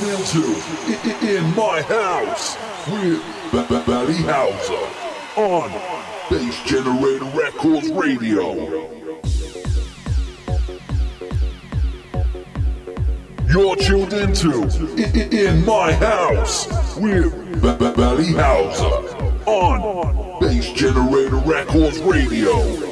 tuned into In My House with B- B- Betty Houser on Bass Generator Records Radio. You're tuned into In My House with B- B- Betty Houser on Bass Generator Records Radio.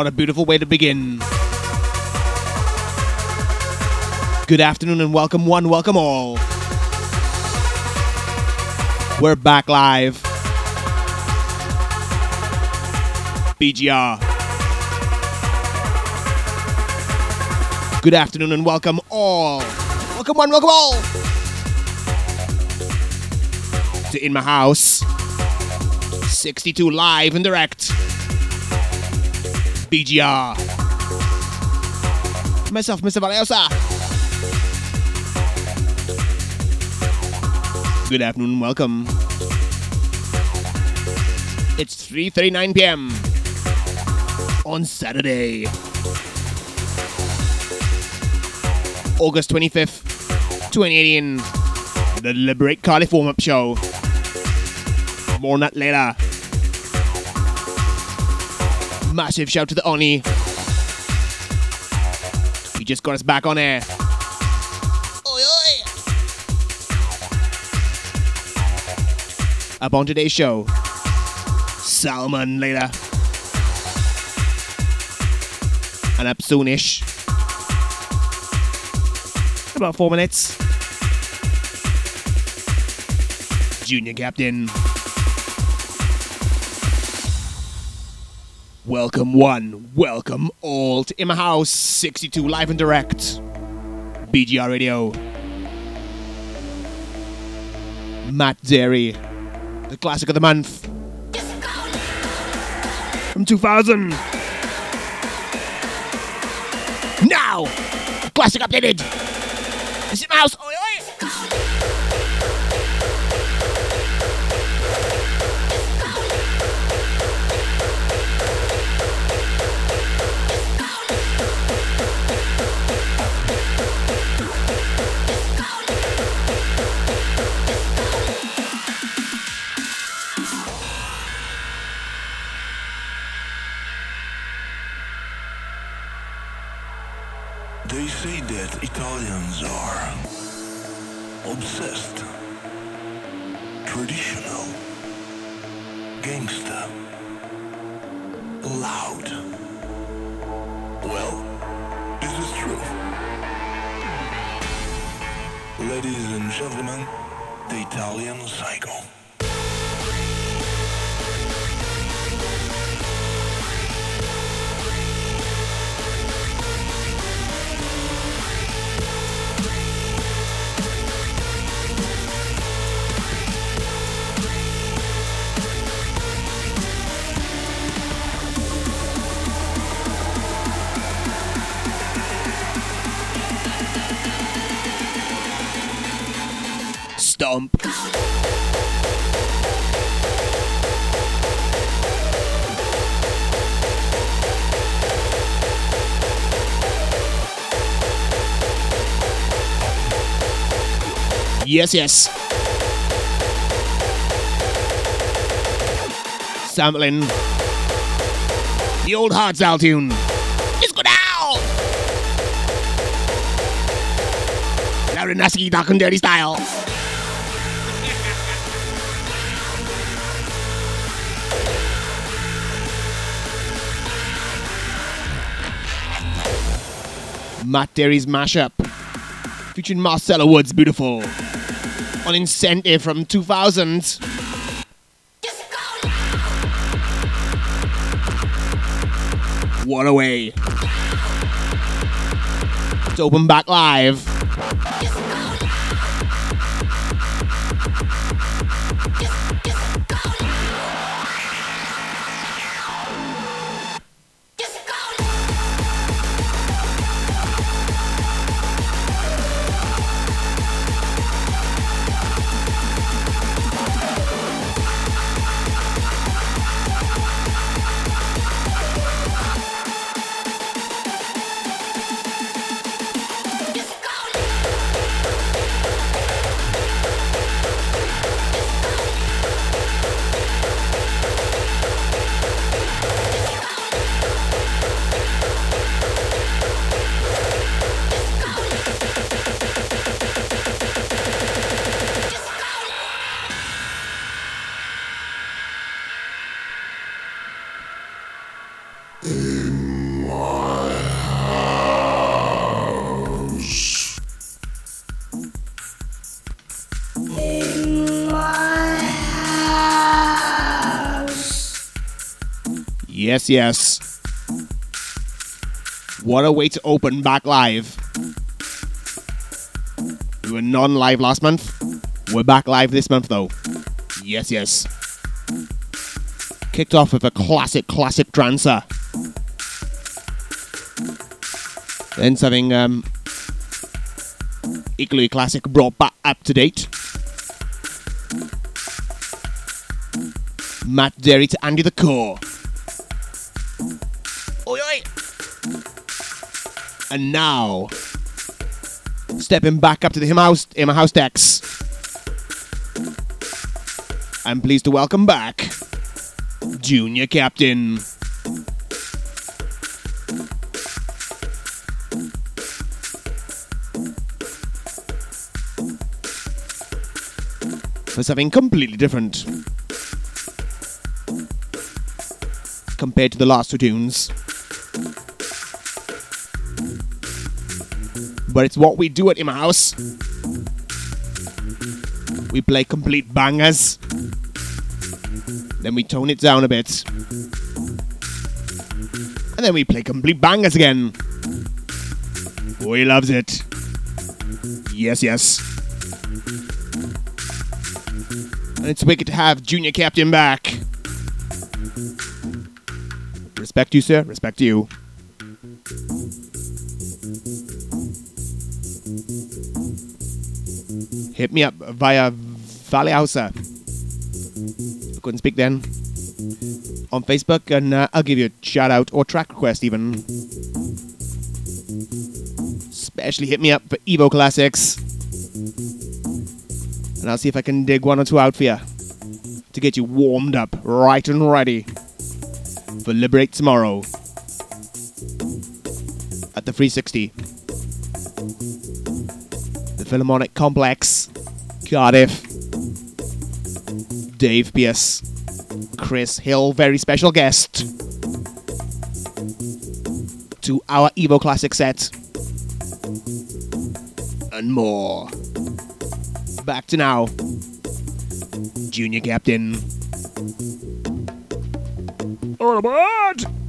What a beautiful way to begin. Good afternoon and welcome one, welcome all. We're back live. BGR. Good afternoon and welcome all. Welcome one, welcome all. To In My House. 62 live and direct. BGR. Myself, Mr. Valley Houser. Good afternoon, welcome. It's 3:39 p.m. on Saturday, August 25th, 2018. The Liberate Cardiff warm-up show. More on that later. Massive shout to the Oni. He just got us back on air. Oi, oi. Up on today's show, Salmon later. And up soonish. About four minutes. Junior Captain. Welcome one, welcome all to In House 62 live and direct. BGR Radio. Matt Darey, the classic of the month. From 2000. Now, classic updated. It's In My House. Obsessed, traditional, gangsta, loud. Well, this is true. Ladies and gentlemen, the Italian Psycho. Yes, yes. Sampling the old hard style tune. Let's go down. Larry Nasky Dark and Dirty style. Matt Darey's mashup featuring Marcella Woods, beautiful. Incentive from 2000. What a way to open back live. Yes, yes. What a way to open back live. We were non live last month. We're back live this month though. Yes, yes. Kicked off with a classic, classic trancer. Then something um, equally classic brought back up to date. Matt Darey to Andy the Core. Oi, oi. And now, stepping back up to the Him House, House decks. I'm pleased to welcome back Junior Captain. For something completely different compared to the last two tunes. But it's what we do at Ima House. We play complete bangers. Then we tone it down a bit. And then we play complete bangers again. Oh, he loves it. Yes, yes. And it's wicked to have Junior Captain back. Respect you, sir. Respect you. Hit me up via Valley couldn't speak then. On Facebook, and uh, I'll give you a shout out or track request even. Especially hit me up for Evo Classics. And I'll see if I can dig one or two out for you to get you warmed up, right and ready for Liberate Tomorrow at the 360. The Philharmonic Complex, Cardiff. Dave Pearce, Chris Hill, very special guest to our Evo Classic set, and more. Back to now, Junior Captain. All aboard!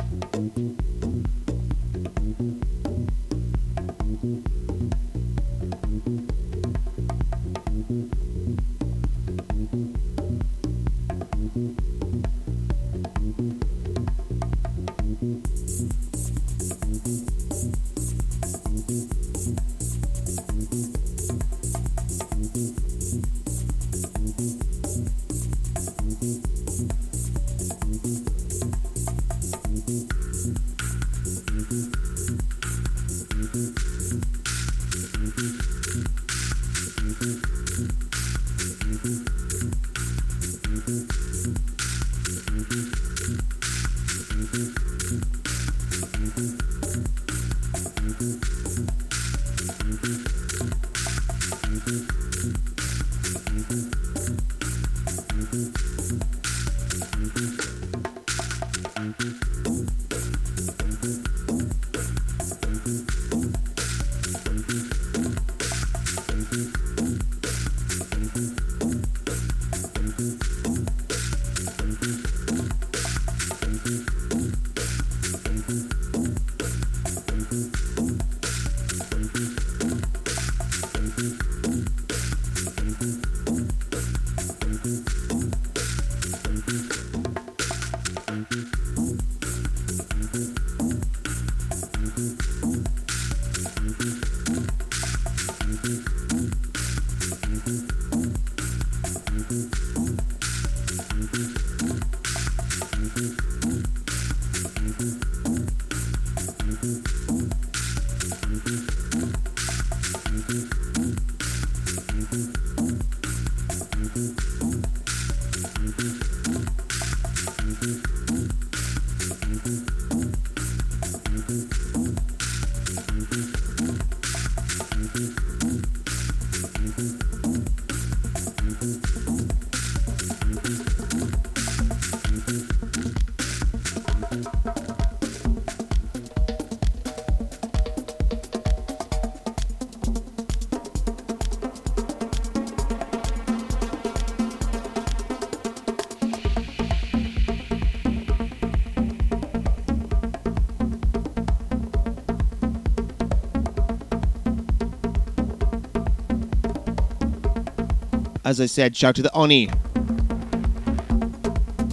As I said, shout to the Oni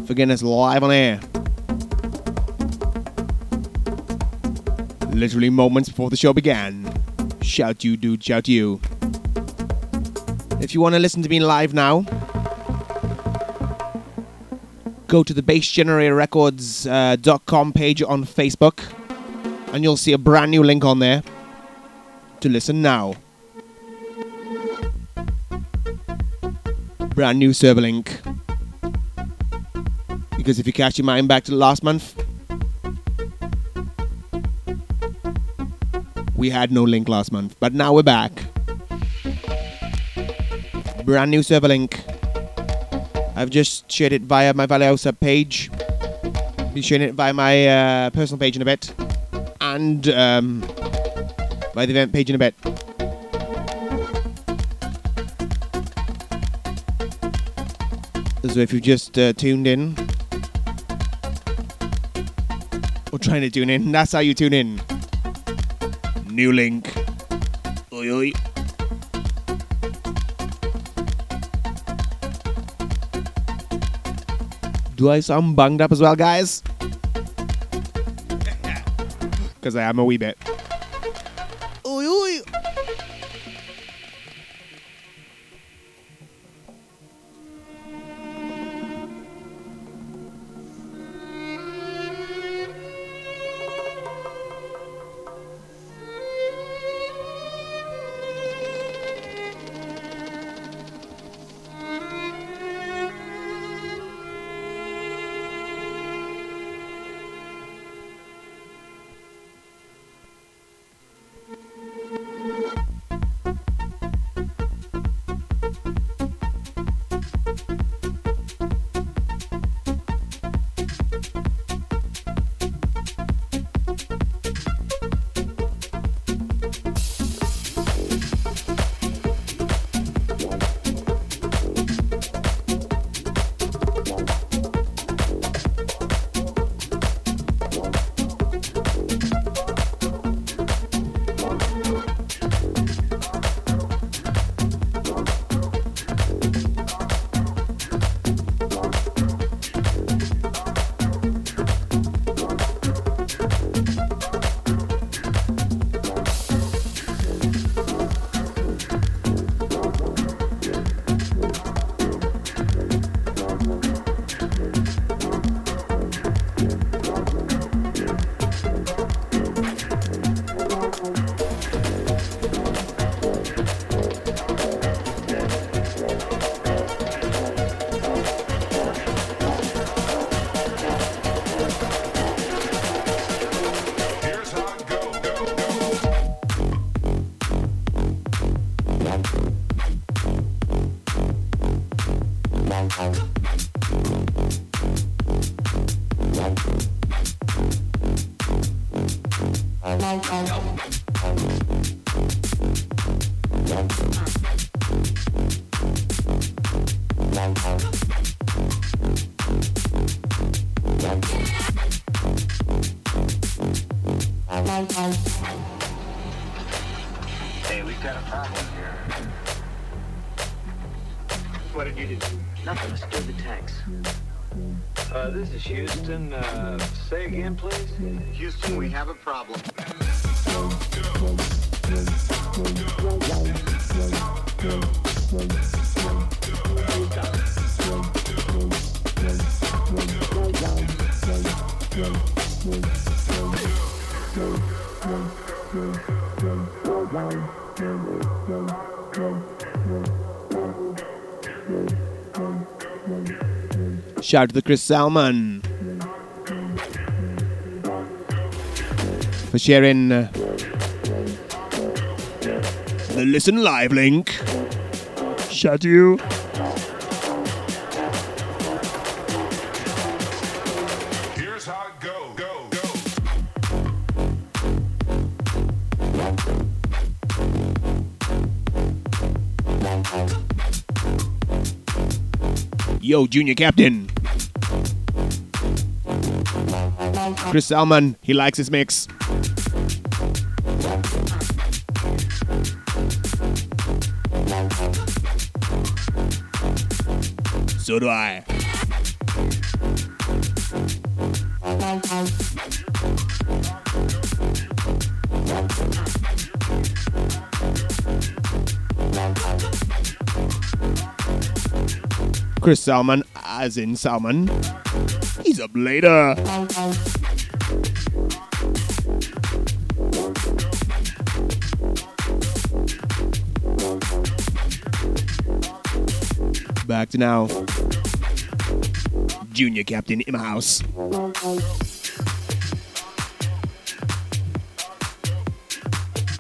for getting us live on air. Literally moments before the show began. Shout you, dude, shout you. If you want to listen to me live now, go to the bassgeneratorrecords.com uh, page on Facebook and you'll see a brand new link on there to listen now. Brand new server link. Because if you cast your mind back to last month, we had no link last month, but now we're back. Brand new server link. I've just shared it via my Valley Houser page. Be sharing it via my uh, personal page in a bit, and um, by the event page in a bit. So if you've just uh, tuned in, or trying to tune in, that's how you tune in. New link. Oi, oi. Do I sound bunged up as well, guys? Because I am a wee bit. Houston. Uh, say again, please. Houston, we have a problem. Shout out to the Chris Salmon for sharing uh, the Listen Live link. Shout to you. Here's how it go, go, go. Yo, Junior Captain. Chris Salmon, he likes his mix. do I? Chris Salmon, as in Salmon. He's up later. back to now. Junior Captain in my house.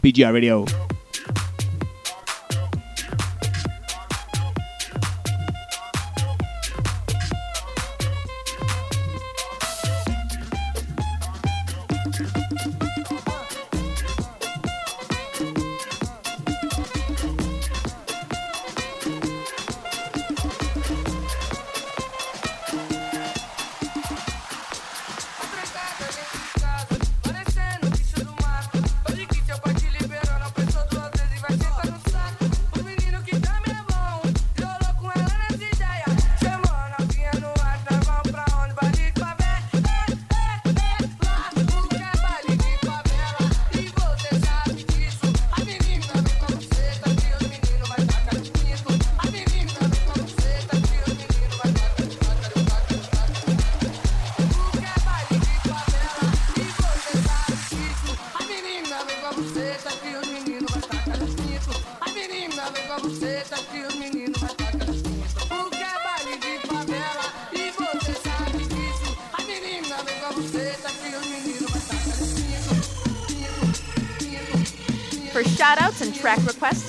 BGR Radio.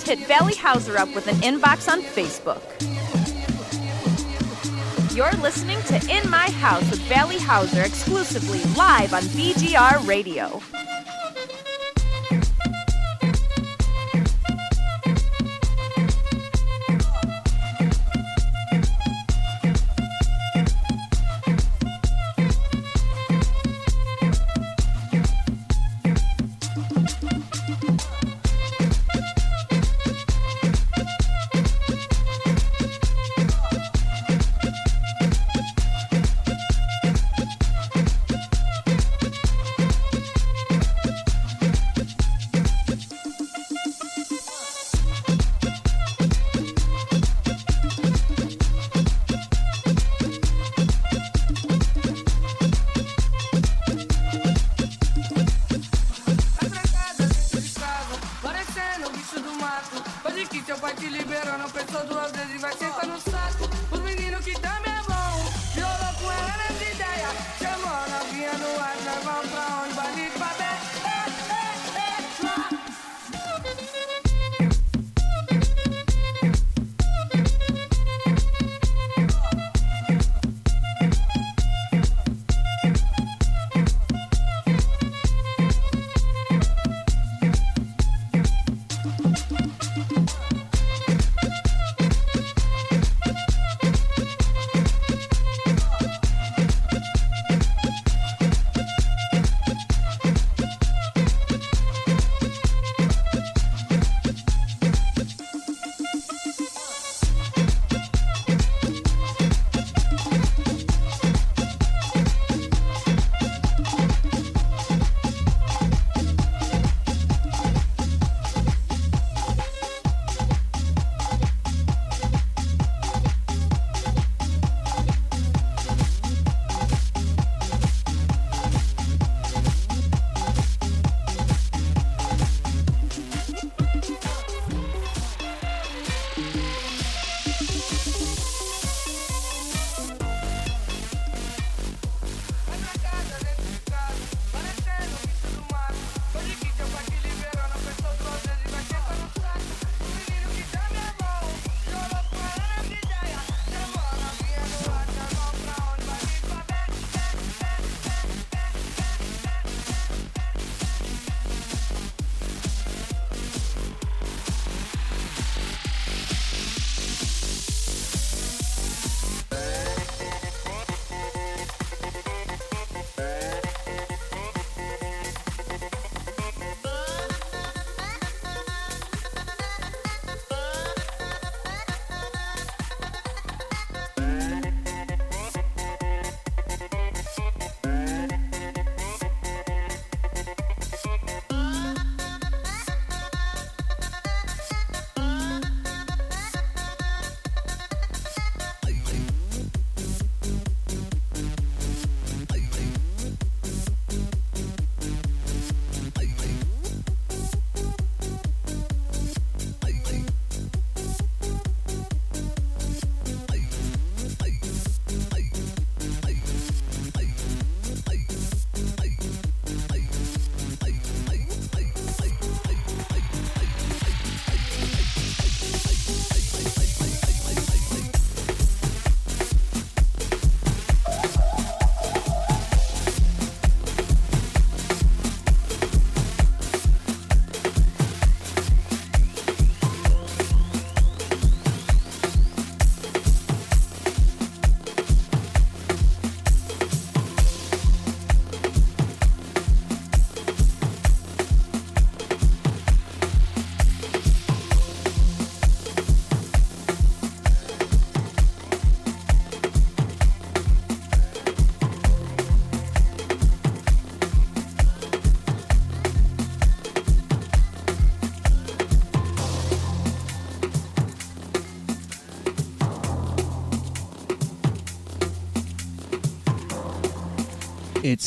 hit Valley Houser up with an inbox on Facebook. You're listening to In My House with Valley Houser exclusively live on BGR Radio.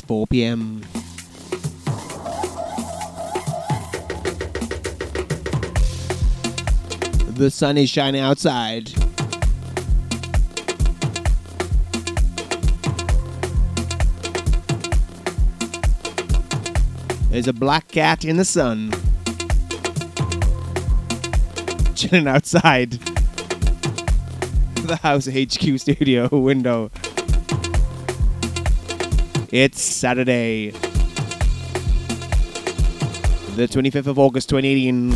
It's 4 p.m. The sun is shining outside. There's a black cat in the sun. Chilling outside the House HQ studio window. It's Saturday, the 25th of August 2018.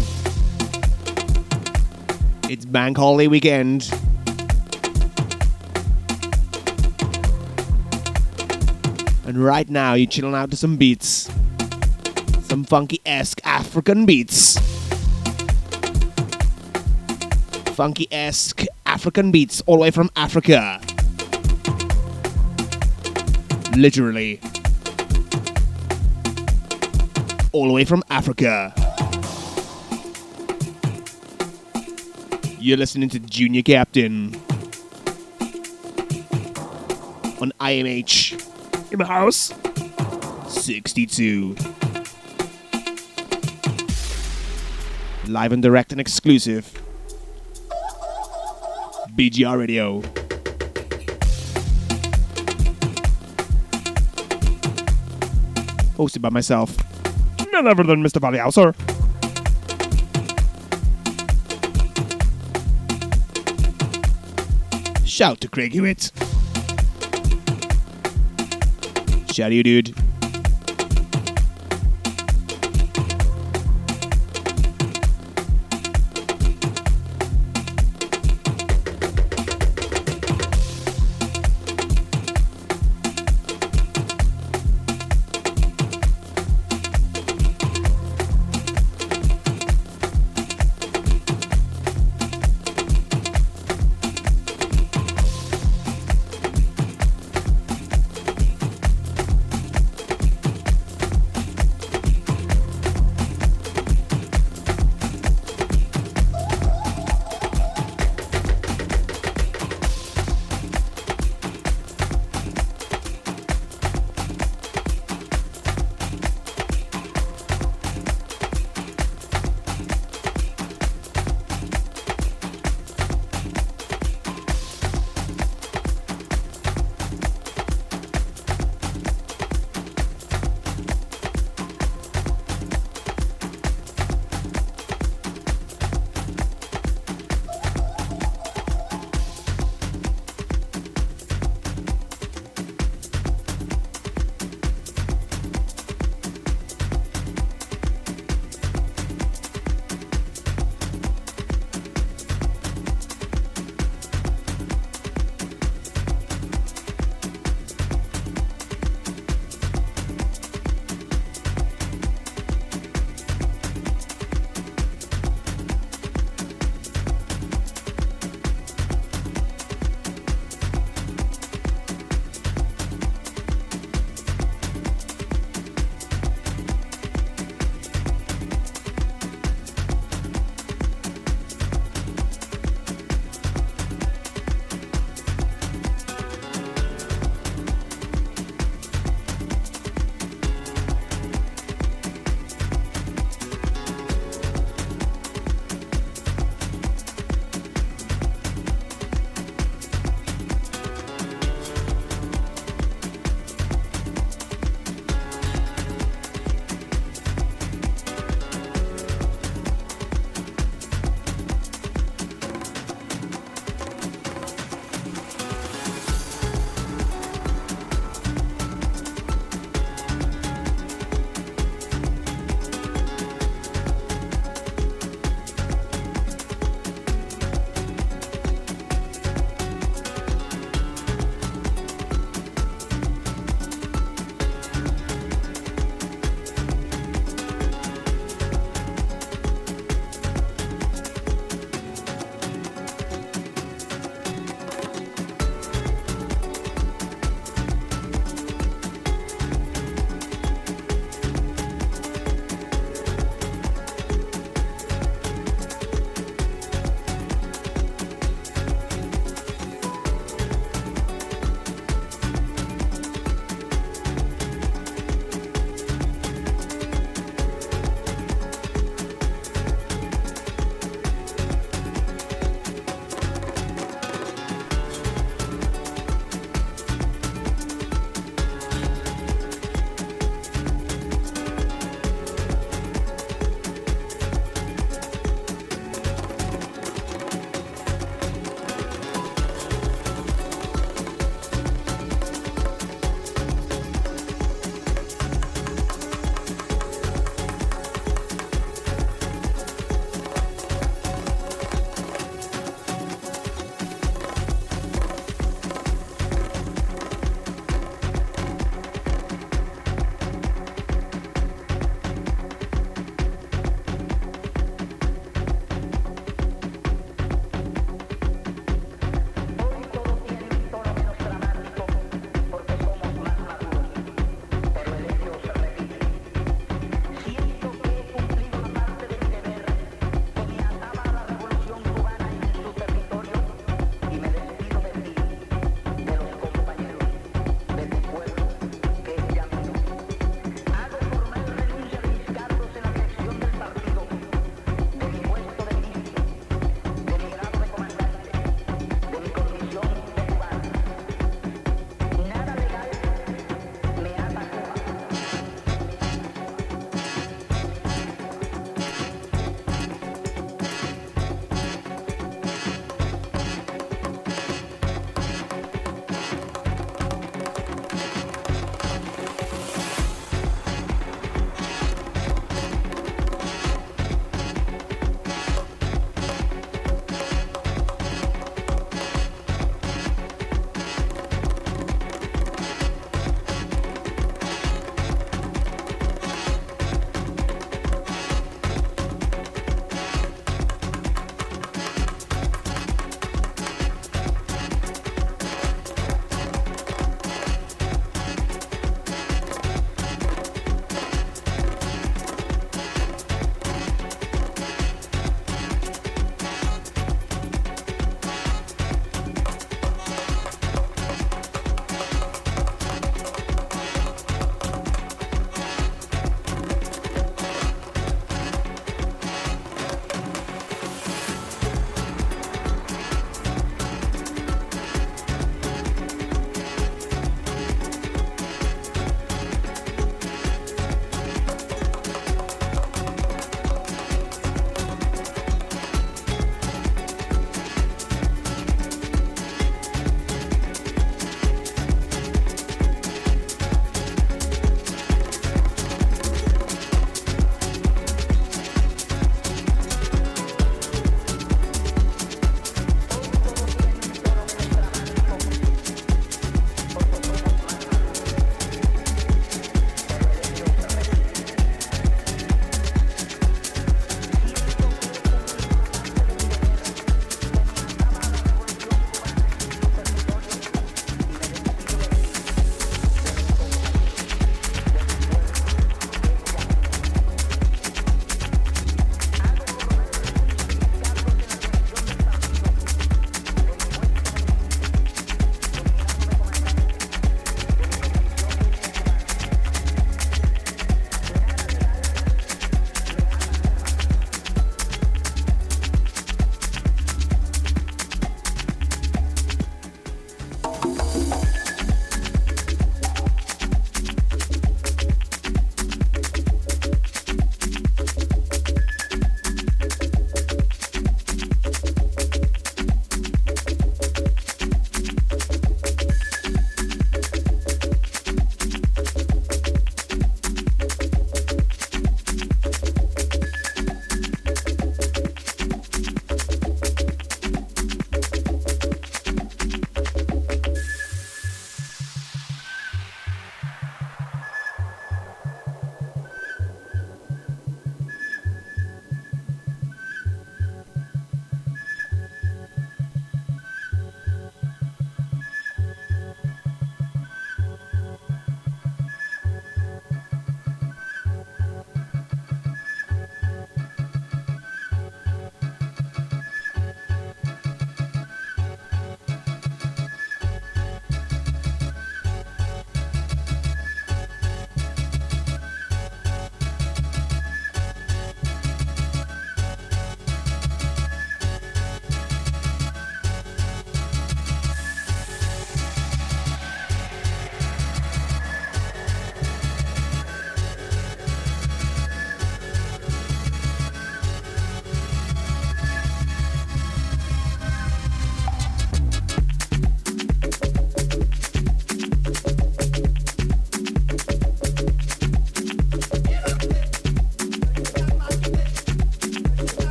It's bank holiday weekend. And right now, you're chilling out to some beats. Some funky esque African beats. Funky esque African beats all the way from Africa. Literally. All the way from Africa. You're listening to Junior Captain on IMH in the house 62. Live and direct and exclusive. BGR Radio. Hosted by myself. None other than Mr. Valley Houser. Shout to Craig Hewitt. Shout to you, dude.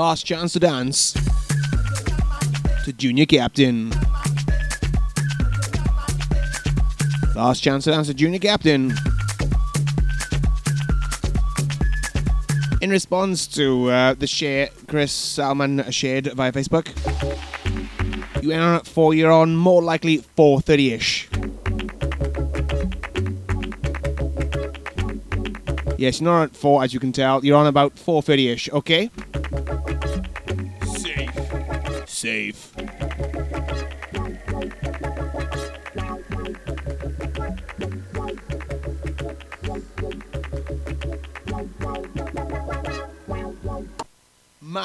Last chance to dance to Junior Captain. Last chance to dance to Junior Captain. In response to uh, the share Chris Salmon shared via Facebook, you went on at four, you're on more likely 4.30 ish. Yes, you're not at four, as you can tell. You're on about 4.30 ish, okay?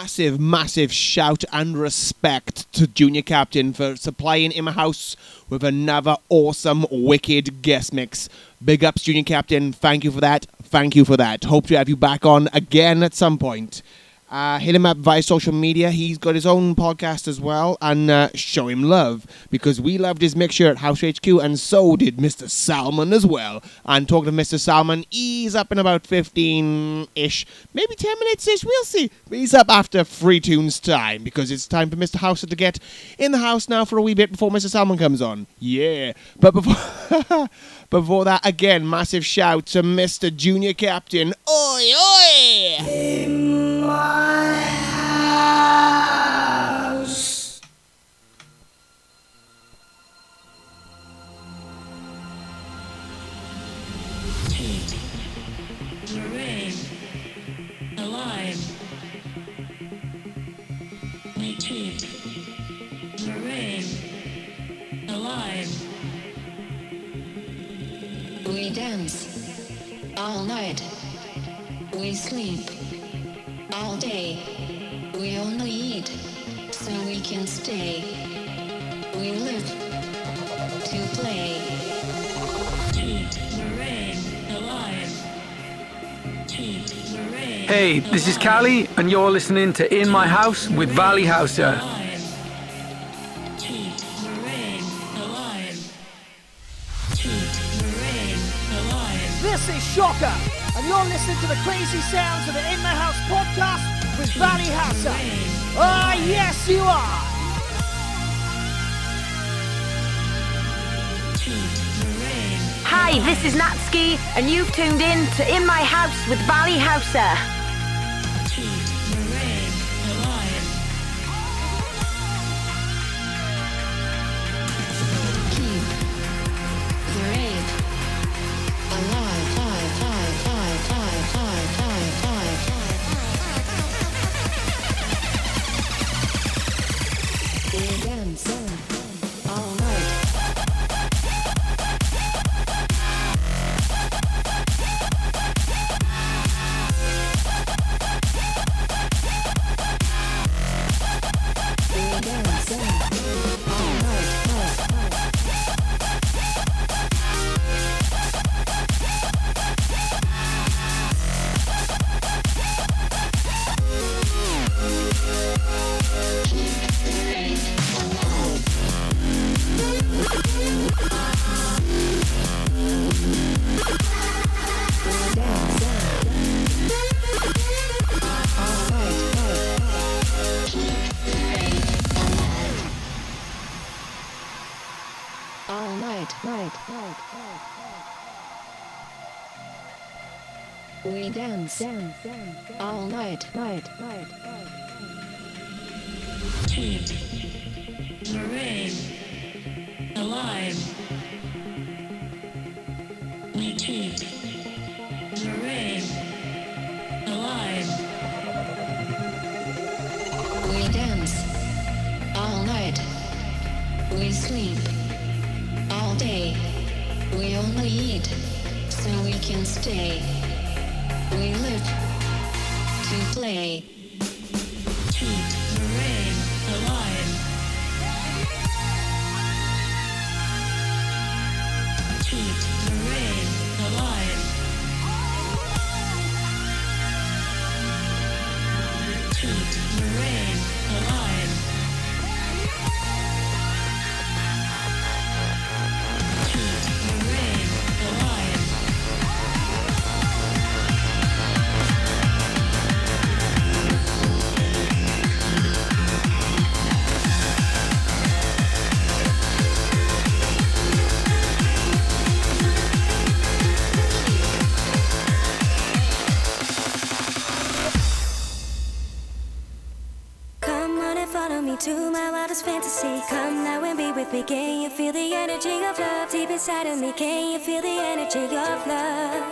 Massive, massive shout and respect to Junior Captain for supplying in my house with another awesome, wicked guest mix. Big ups, Junior Captain. Thank you for that. Thank you for that. Hope to have you back on again at some point. Uh, hit him up via social media. He's got his own podcast as well, and uh, show him love because we loved his mixture at House HQ, and so did Mr. Salmon as well. And talking to Mr. Salmon, he's up in about 15 ish, maybe 10 minutes ish, we'll see. But he's up after Free Tunes time because it's time for Mr. Houser to get in the house now for a wee bit before Mr. Salmon comes on. Yeah. But before. Before that, again, massive shout to Mr. Junior Captain. Oi, oi! Dance all night. We sleep all day. We only eat so we can stay. We live to play. Keep. Marin. Alive. Keep. Marin. Hey, this is Callie, and you're listening to In My House with Valley Houser. Shocker, and you're listening to the crazy sounds of the In My House podcast with Valley Houser. Ah, yes, you are. Hi, this is Kutski, and you've tuned in to In My House with Valley Houser. Night, night, inside of me. Can you feel the energy of love?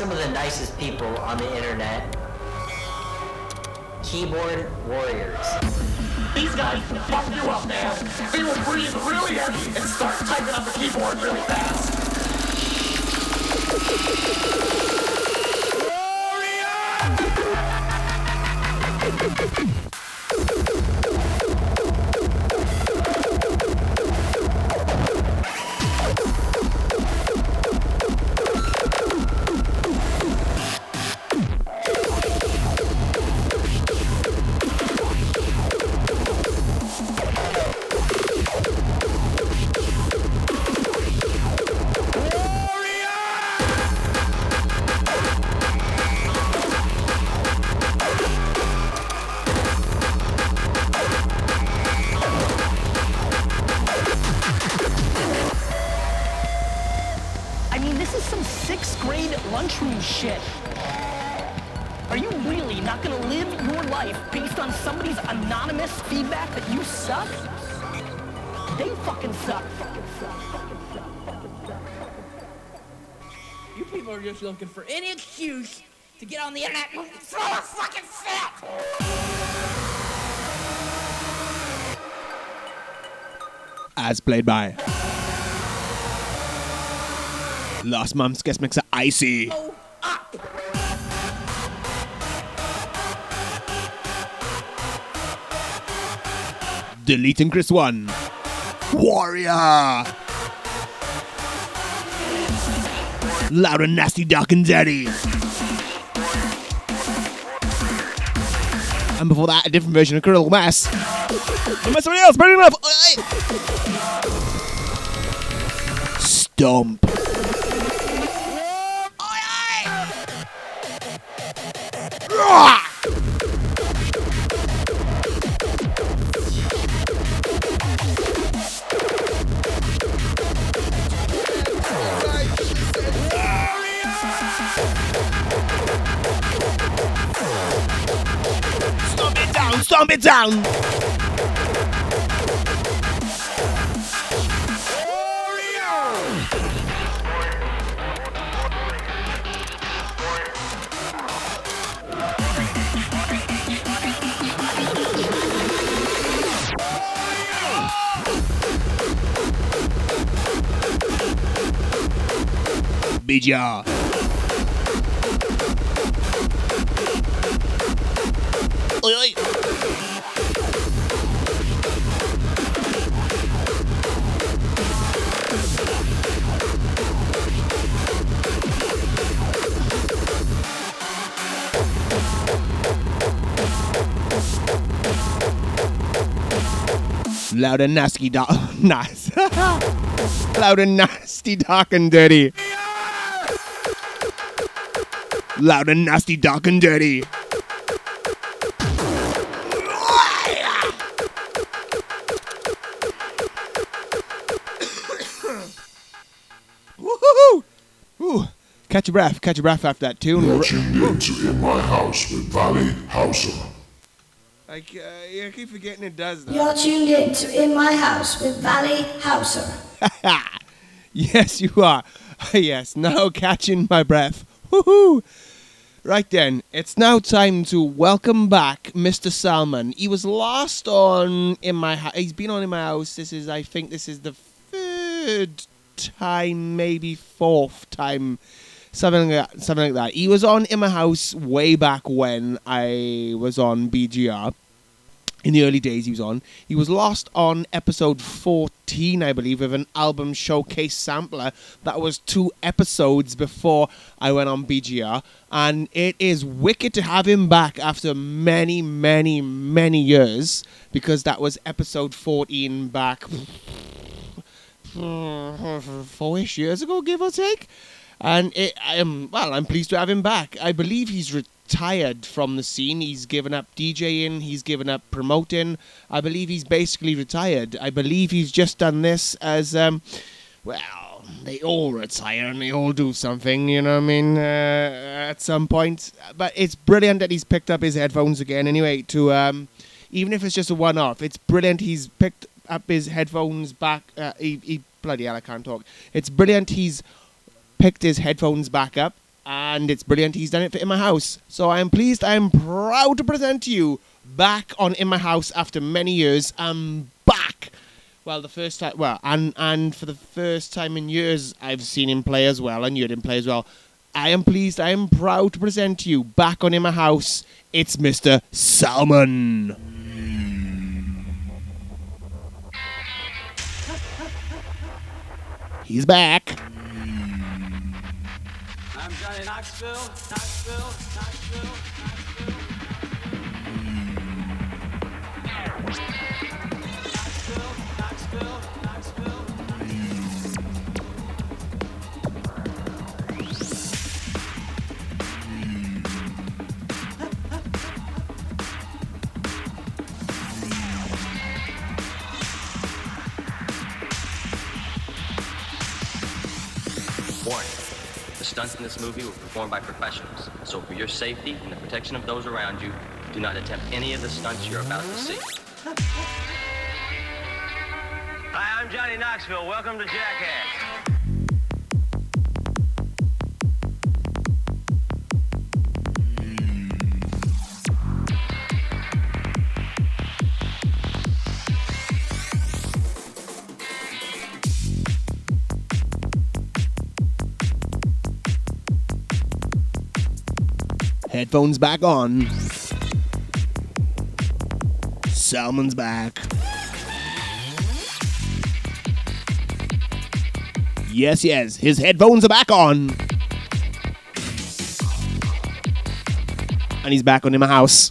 some of the nicest people on the internet. man just makes it icy. Oh, Delete & Chris One. Warrior. Loud and nasty, dark and daddy. And before that, a different version of Critical Mass. And by somebody else, burning enough. Stomp. Stomp it down, stomp it down. BGR. Oi, oi. Loud and nasty, dark, nice. Loud and nasty, dark and dirty. Loud and nasty, dark and dirty. Woohoo! Ooh, catch your breath, catch your breath after that tune. You're tuned in to In My House with Valley Houser. Like, uh, I keep forgetting it does that. You're tuned in to In My House with Valley Houser. yes, you are. yes, now catching my breath. Woohoo! Right then, it's now time to welcome back Mr. Salmon. He was last on in my house. He's been on in my house. This is, I think, this is the third time, maybe fourth time, something like that. Something like that. He was on in my house way back when I was on BGR in the early days he was on. He was lost on episode 14, I believe, with an album showcase sampler. That was two episodes before I went on BGR. And it is wicked to have him back after many, many, many years because that was episode 14 back four-ish years ago, give or take. And it, um, well, I'm pleased to have him back. I believe he's retired from the scene. He's given up DJing. He's given up promoting. I believe he's basically retired. I believe he's just done this as, um, well, they all retire and they all do something. You know what I mean? Uh, at some point. But it's brilliant that he's picked up his headphones again. Anyway, to um, even if it's just a one-off, it's brilliant. He's picked up his headphones back. Uh, he, he bloody hell, I can't talk. It's brilliant. He's picked his headphones back up, and it's brilliant. He's done it for In My House. So I am pleased, I am proud to present to you back on In My House after many years. I'm back. Well, the first time, well, and and for the first time in years, I've seen him play as well, and you heard him play as well. I am pleased, I am proud to present to you back on In My House. It's Mr. Salmon. He's back. Knoxville, Knoxville, stunts in this movie were performed by professionals, so for your safety and the protection of those around you, do not attempt any of the stunts you're about to see. Hi, I'm Johnny Knoxville. Welcome to Jackass. Headphones back on. Salmon's back. Yes, yes, his headphones are back on. And he's back on in my house.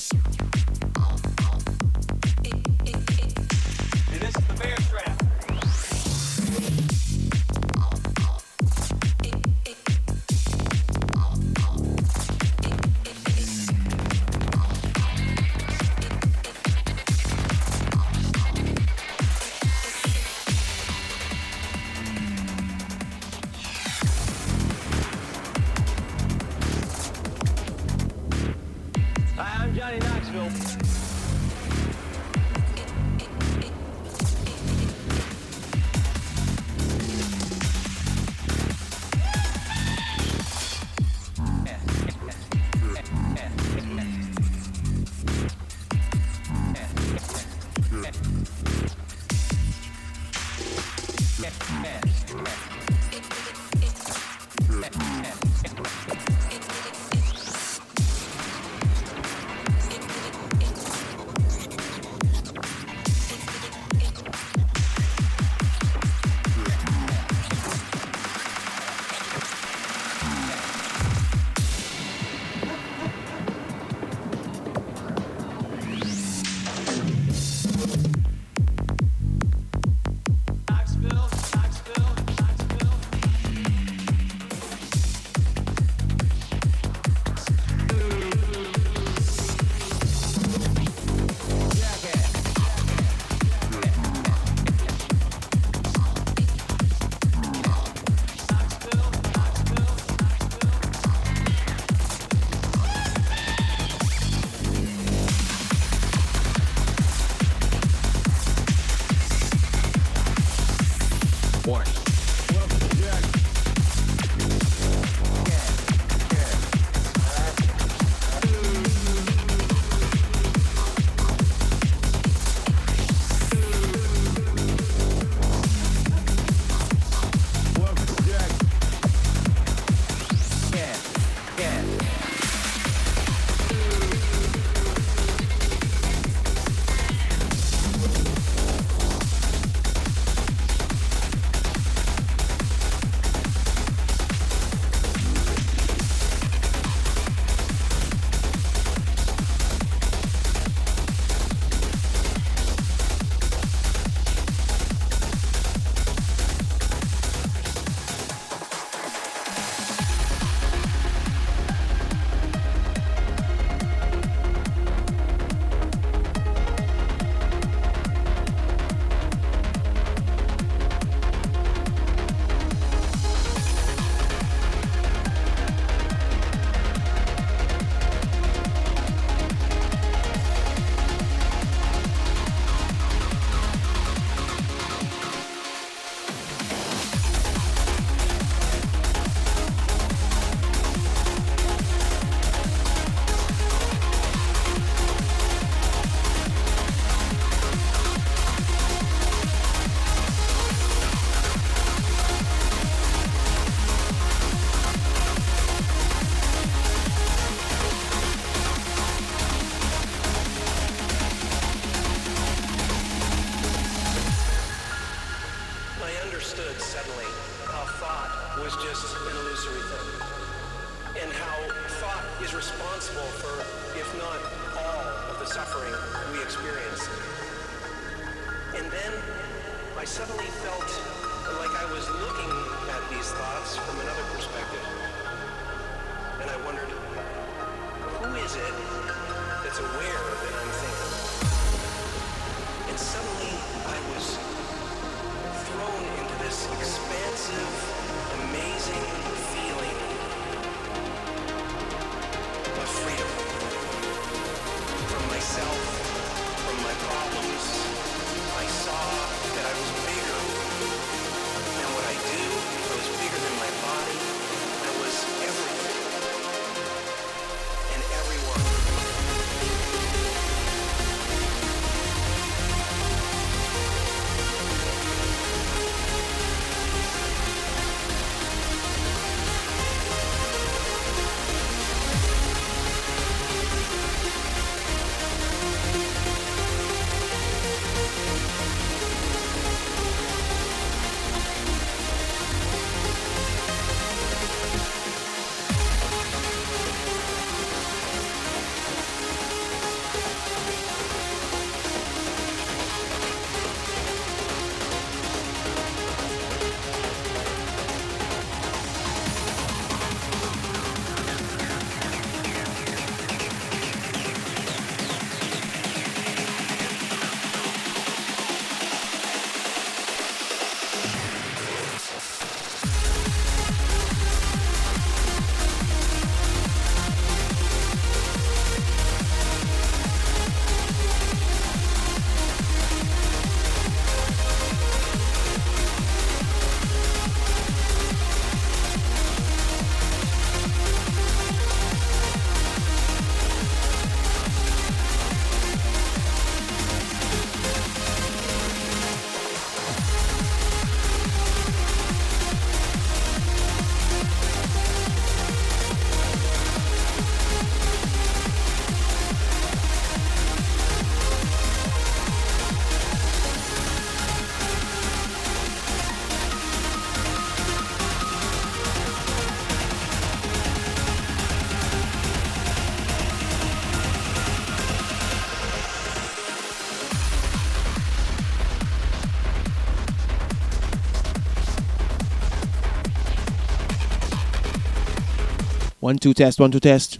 One, two, test, one, two, test.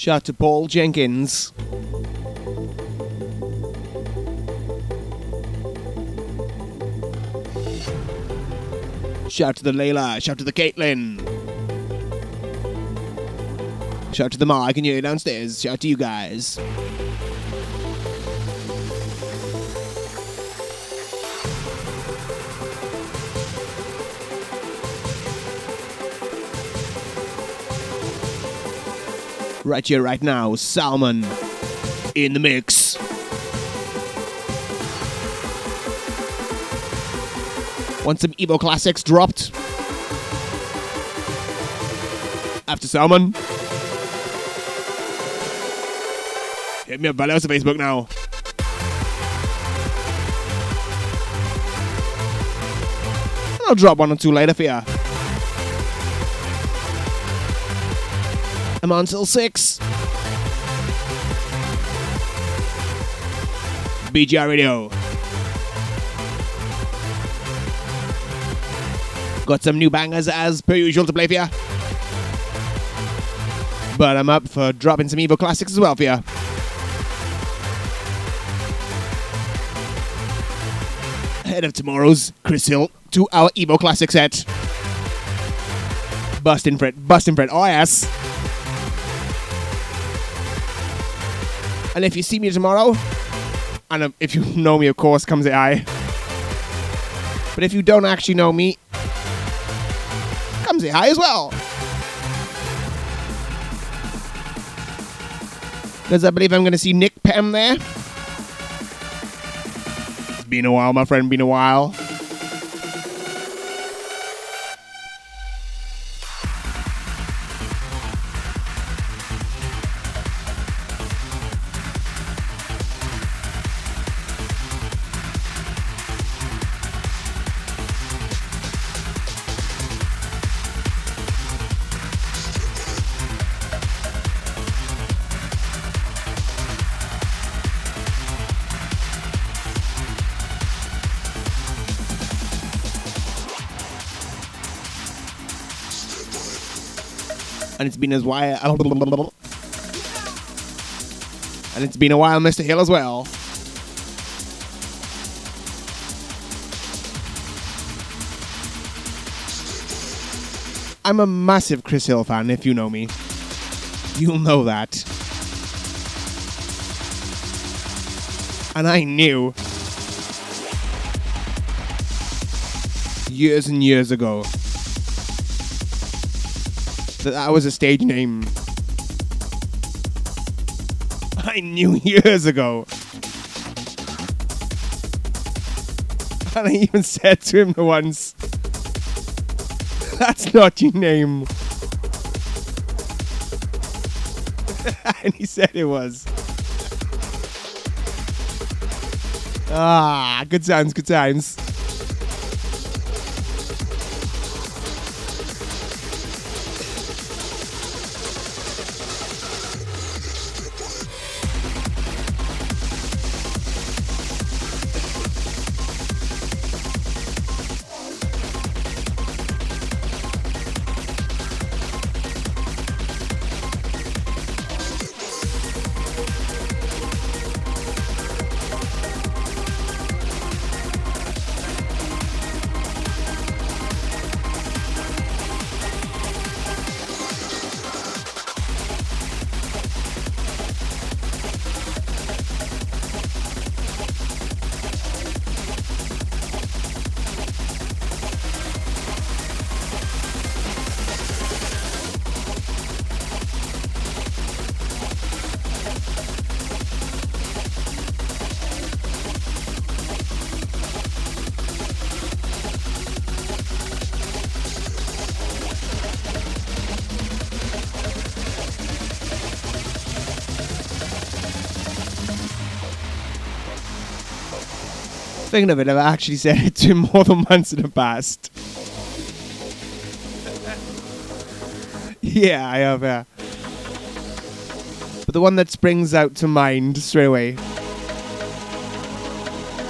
Shout out to Paul Jenkins. Shout out to the Layla. Shout out to the Caitlin. Shout out to the can hear you downstairs. Shout out to you guys. Right here, right now, Salmon in the mix. Want some Evo classics dropped? After Salmon? Hit me up, Valley Houser on Facebook now. I'll drop one or two later for ya. I'm on till 6. BGR Radio. Got some new bangers as per usual to play for ya. But I'm up for dropping some Evo classics as well for ya. Ahead of tomorrow's Chris Hill to our Evo classic set. Bustin' Fred, bustin' Fred, oh yes. And if you see me tomorrow, and um, if you know me, of course, comes the eye. But if you don't actually know me, comes the eye as well. Because I believe I'm going to see Nick Pem there. It's been a while, my friend, been a while. And it's been as while. And it's been a while, Mr. Hill, as well. I'm a massive Chris Hill fan, if you know me. You'll know that. And I knew years and years ago that was a stage name. I knew years ago. And I even said to him once, That's not your name. and he said it was. Ah, good times, good times. Thinking of it, I've actually said it to more than once in the past. yeah, I have, yeah. But the one that springs out to mind straight away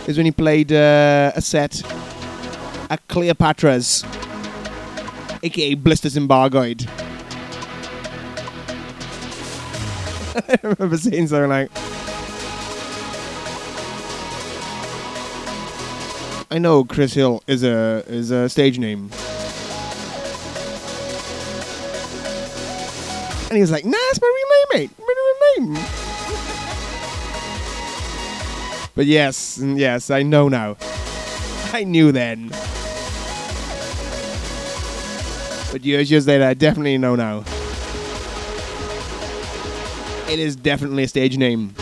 is when he played uh, a set at Cleopatra's, aka Blisters Embargoed. I remember saying something like, I know Chris Hill is a is a stage name. And he was like, nah, it's my real name, mate. My real name. but yes, yes, I know now. I knew then. But years, years later, I definitely know now. It is definitely a stage name.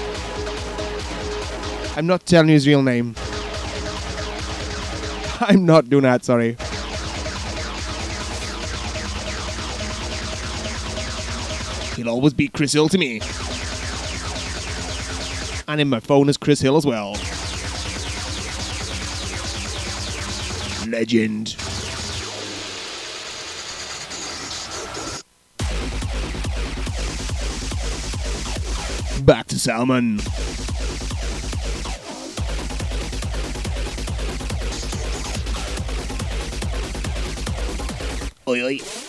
I'm not telling you his real name. I'm not doing that, sorry. He'll always be Chris Hill to me. And in my phone is Chris Hill as well. Legend. Back to Salmon. Oi, oi. to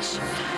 to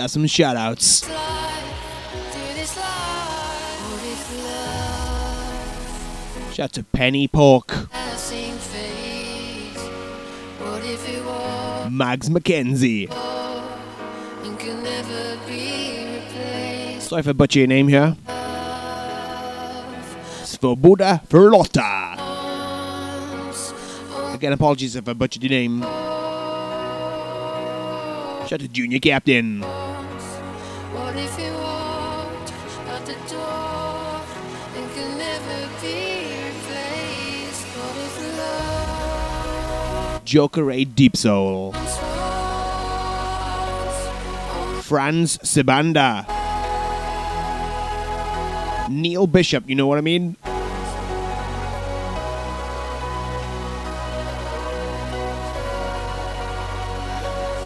have some shout outs. Shout to Penny Pork, Mags McKenzie. Sorry if I your name here. Svoboda Verlotta. Again, apologies if I butchered your name. Shout out to Junior Captain. Joker A Deep Soul. Franz Sibanda. Neil Bishop, you know what I mean?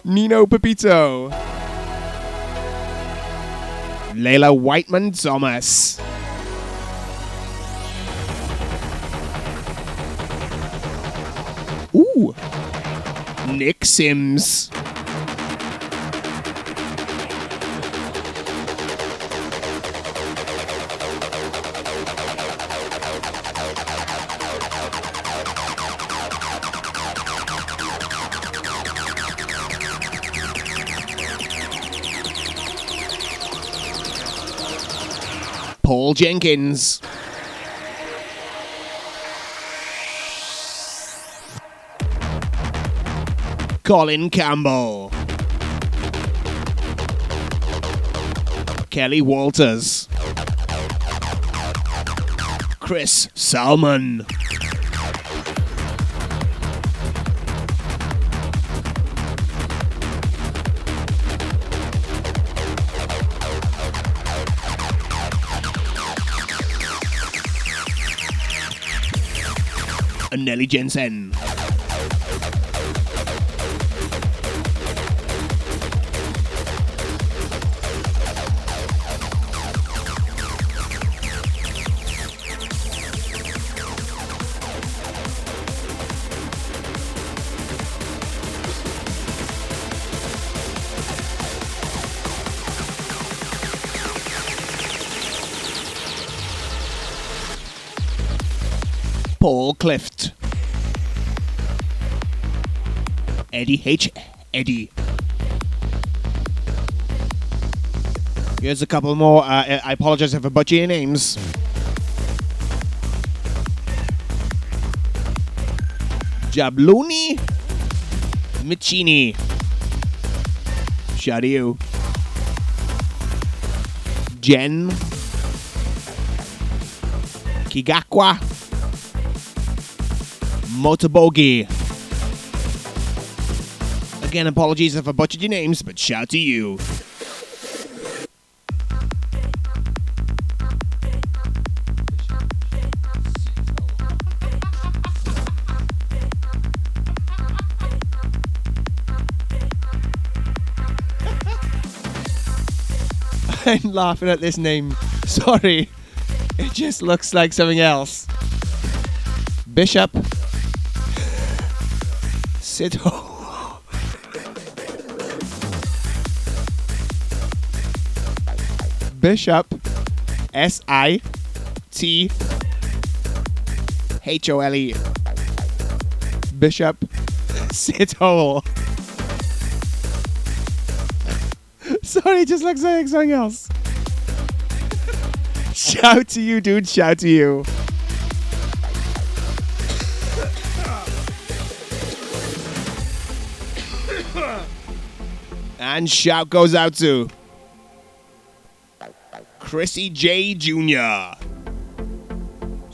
Nino Pepito. Layla Whiteman Thomas. Ooh. Nick Sims. Paul Jenkins. Colin Campbell. Kelly Walters. Chris Salmon. and Nelly Jensen. Clift. Eddie H. Eddie. Here's a couple more. Uh, I apologize if I butcher your names. Jabloni Michini. Shout to you. Jen Kigakwa Motobogi. Again, apologies if I butchered your names, but shout to you. I'm laughing at this name. Sorry. It just looks like something else. Bishop. Sito. Bishop. S I T H O L E. Bishop. Sithole. Sorry, just like something else. Shout to you, dude. Shout to you. And shout goes out to Chrissy J. Jr.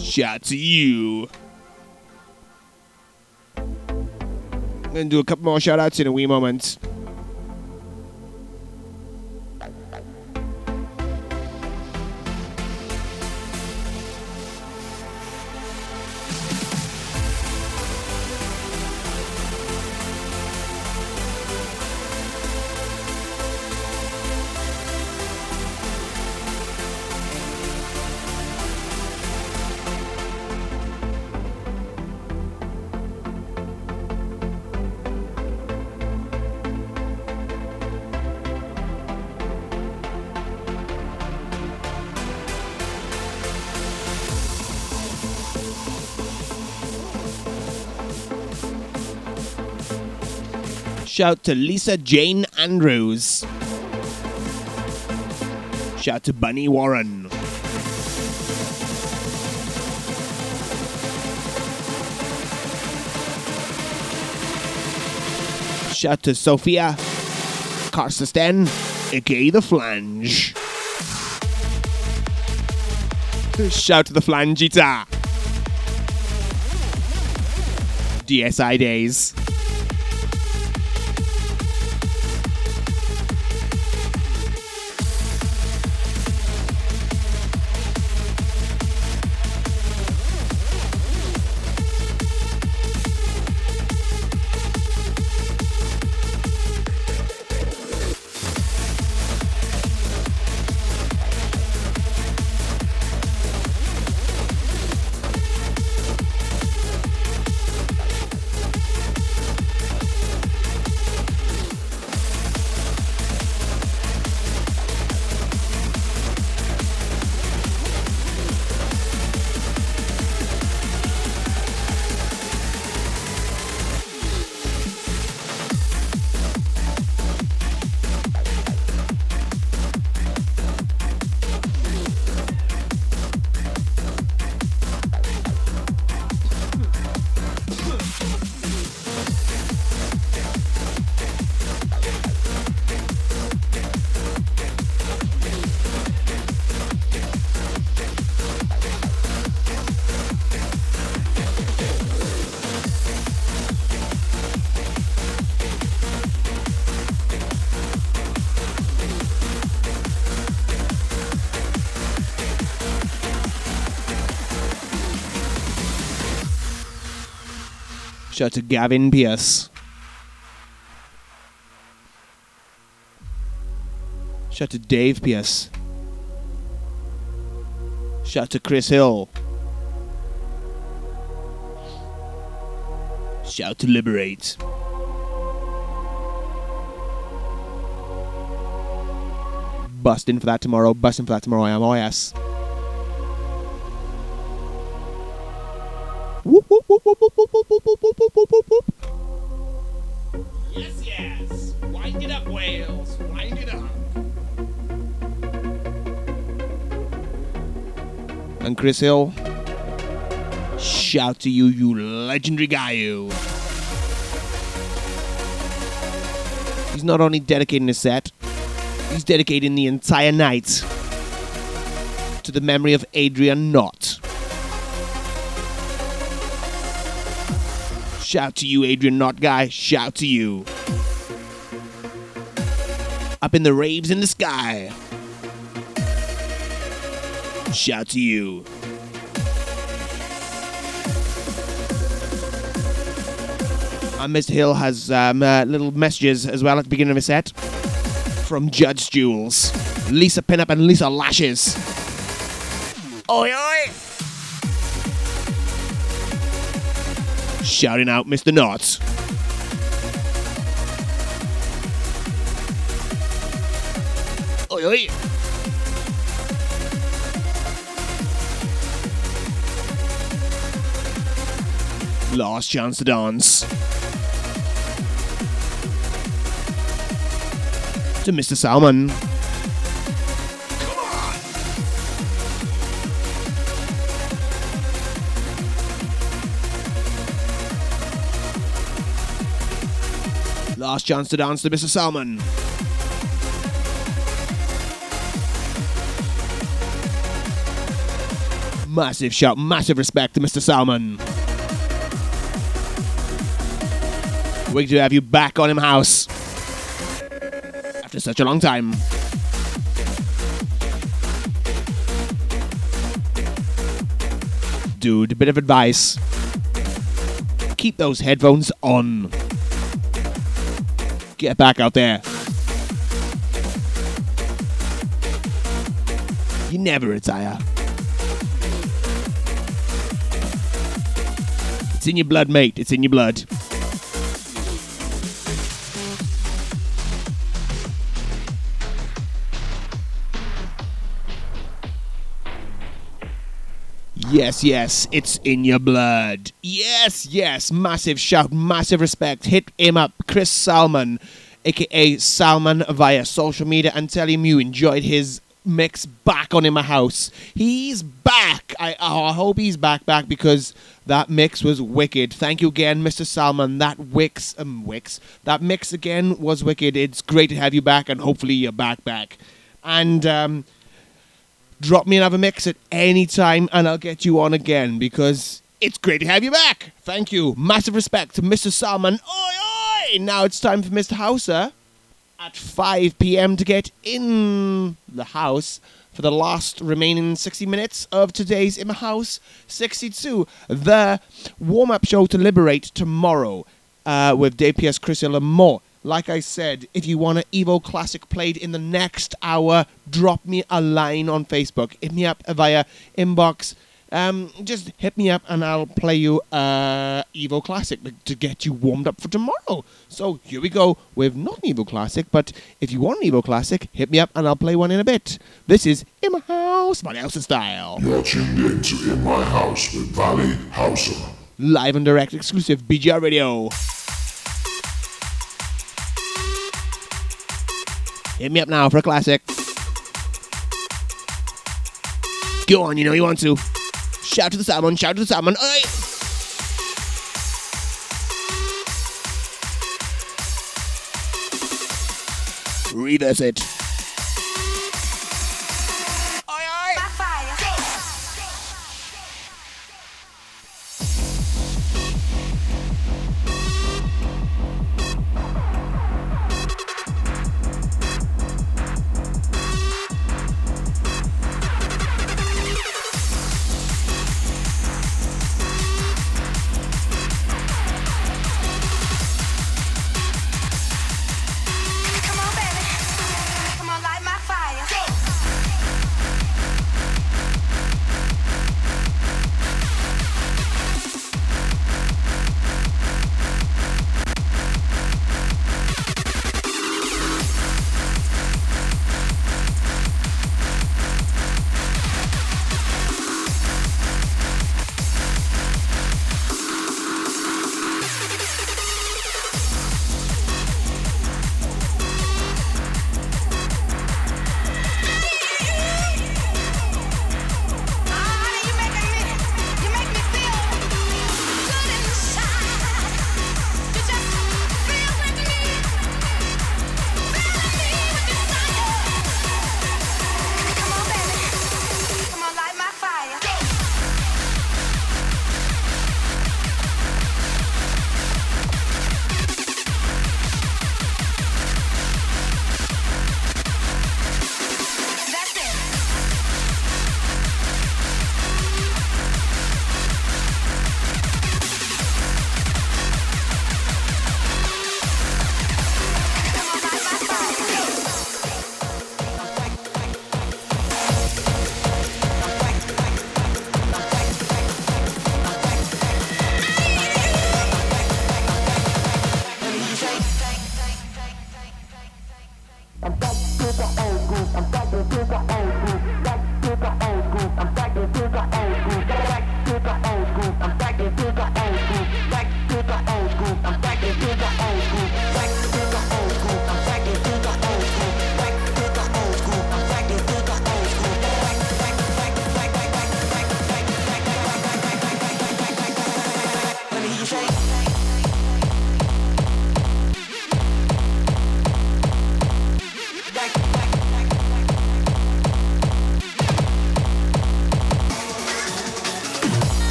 Shout to you. I'm gonna do a couple more shout outs in a wee moment. Shout to Lisa Jane Andrews. Shout to Bunny Warren. Shout to Sophia Karsten, aka The Flange. Shout to the Flangita. DSI days. Out to Gavin Pierce. Shout out to Dave Pearce. Shout out to Chris Hill. Shout out to Liberate. Busting for that tomorrow. Busting for that tomorrow. I am. Oh Chris Hill. Shout to you, you legendary guy, you. He's not only dedicating his set, he's dedicating the entire night to the memory of Adrian Knott. Shout to you, Adrian Knott guy. Shout to you. Up in the raves in the sky. Shout to you. And Mr. Hill has um, uh, little messages as well at the beginning of his set from Judge Jules, Lisa Pin-Up, and Lisa Lashes. Oi, oi! Shouting out Mr. Knott. Oi, oi! Last chance to dance. To Mr. Salmon. Last chance to dance to Mr. Salmon. Massive shout, massive respect to Mr. Salmon. Great to have you back on him house after such a long time. Dude, a bit of advice. Keep those headphones on. Get back out there. You never retire. It's in your blood, mate. It's in your blood. Yes, yes, it's in your blood. Yes, yes, massive shout, massive respect. Hit him up, Chris Salmon, aka Salmon, via social media and tell him you enjoyed his mix back on in my house. He's back. I, oh, I hope he's back, back because that mix was wicked. Thank you again, Mr. Salmon. That wix, um, wix, that mix again was wicked. It's great to have you back, and hopefully you're back, back. And um, drop me another mix at any time and I'll get you on again because it's great to have you back. Thank you. Massive respect to Mr. Salmon. Oi, oi! Now it's time for Mr. Houser at 5 p.m. to get in the house for the last remaining 60 minutes of today's In House 62, the warm up show to Liberate tomorrow uh, with Pearce, Chris more. Like I said, if you want an Evo Classic played in the next hour, drop me a line on Facebook. Hit me up via inbox. Um, just hit me up and I'll play you uh, Evo Classic to get you warmed up for tomorrow. So here we go with not an Evo Classic, but if you want an Evo Classic, hit me up and I'll play one in a bit. This is In My House, my Elsa style. You're tuned in to In My House with Valley Houser. Live and direct exclusive BGR Radio. Hit me up now for a classic. Go on, you know you want to. Shout to the salmon, shout to the salmon. Oi! Reverse it.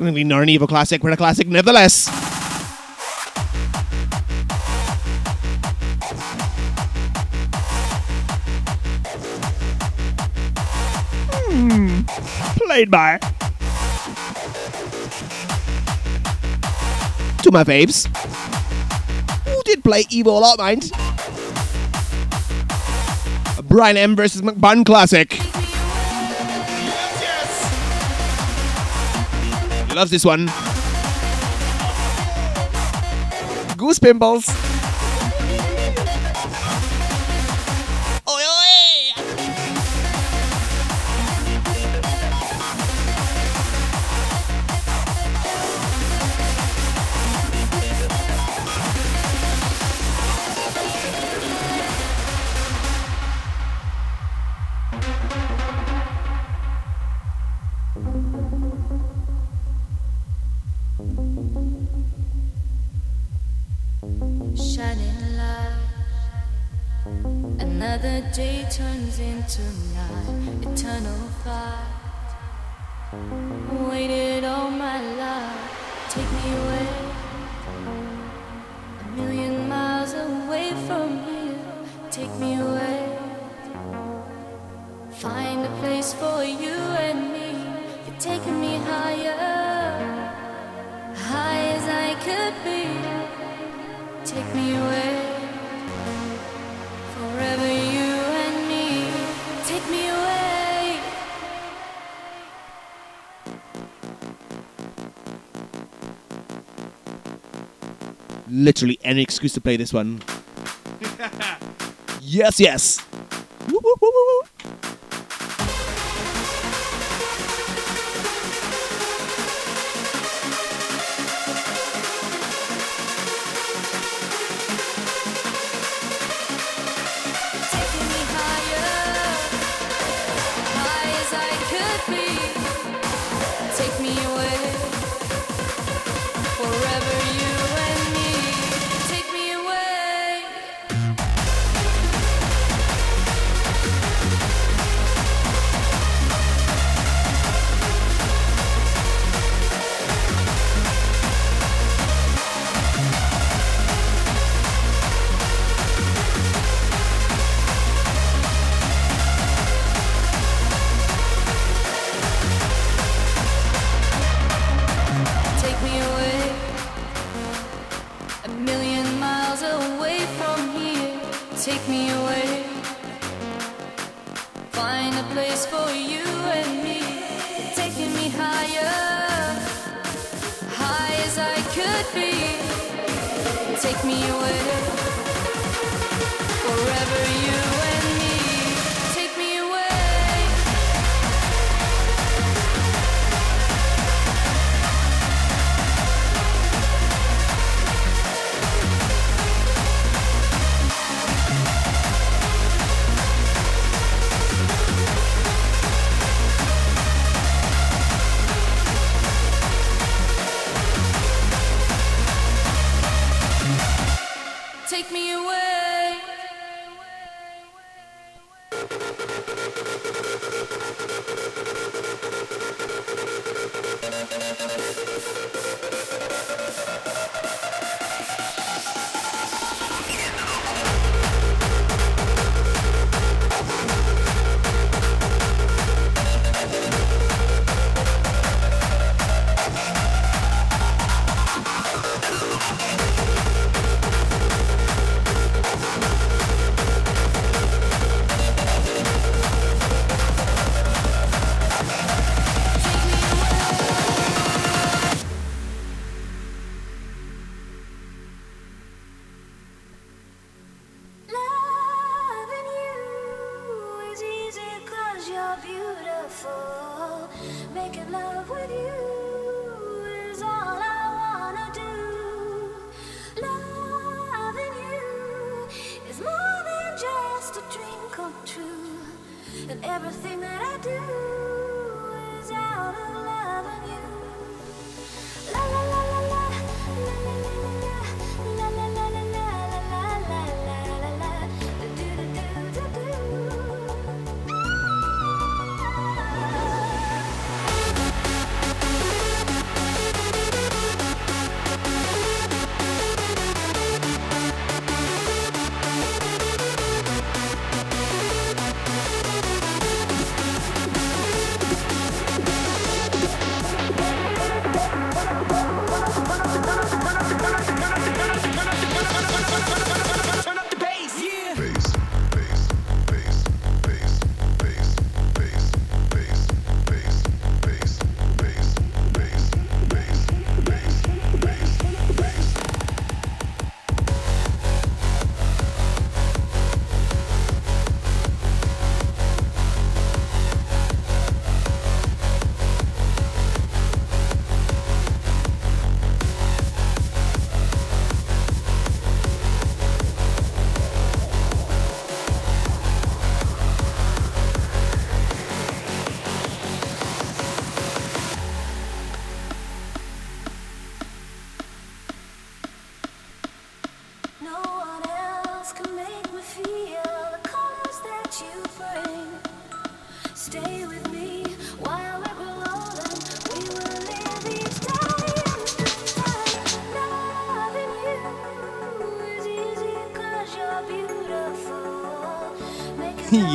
Technically not an Evo classic, but a classic nevertheless. Hmm. Played by. To my faves. Who did play Evo a lot, mind? Brian M versus McBun classic. Loves this one. Goose pimples. Turns into night. Eternal fight. literally any excuse to play this one. yes, yes.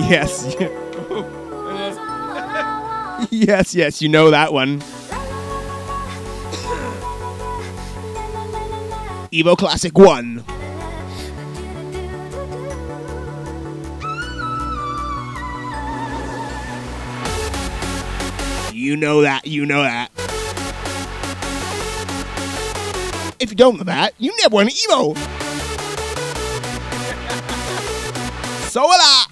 Yes. yes, yes, you know that one. Evo Classic 1. You know that, you know that. If you don't know that, you never won Evo. so will I.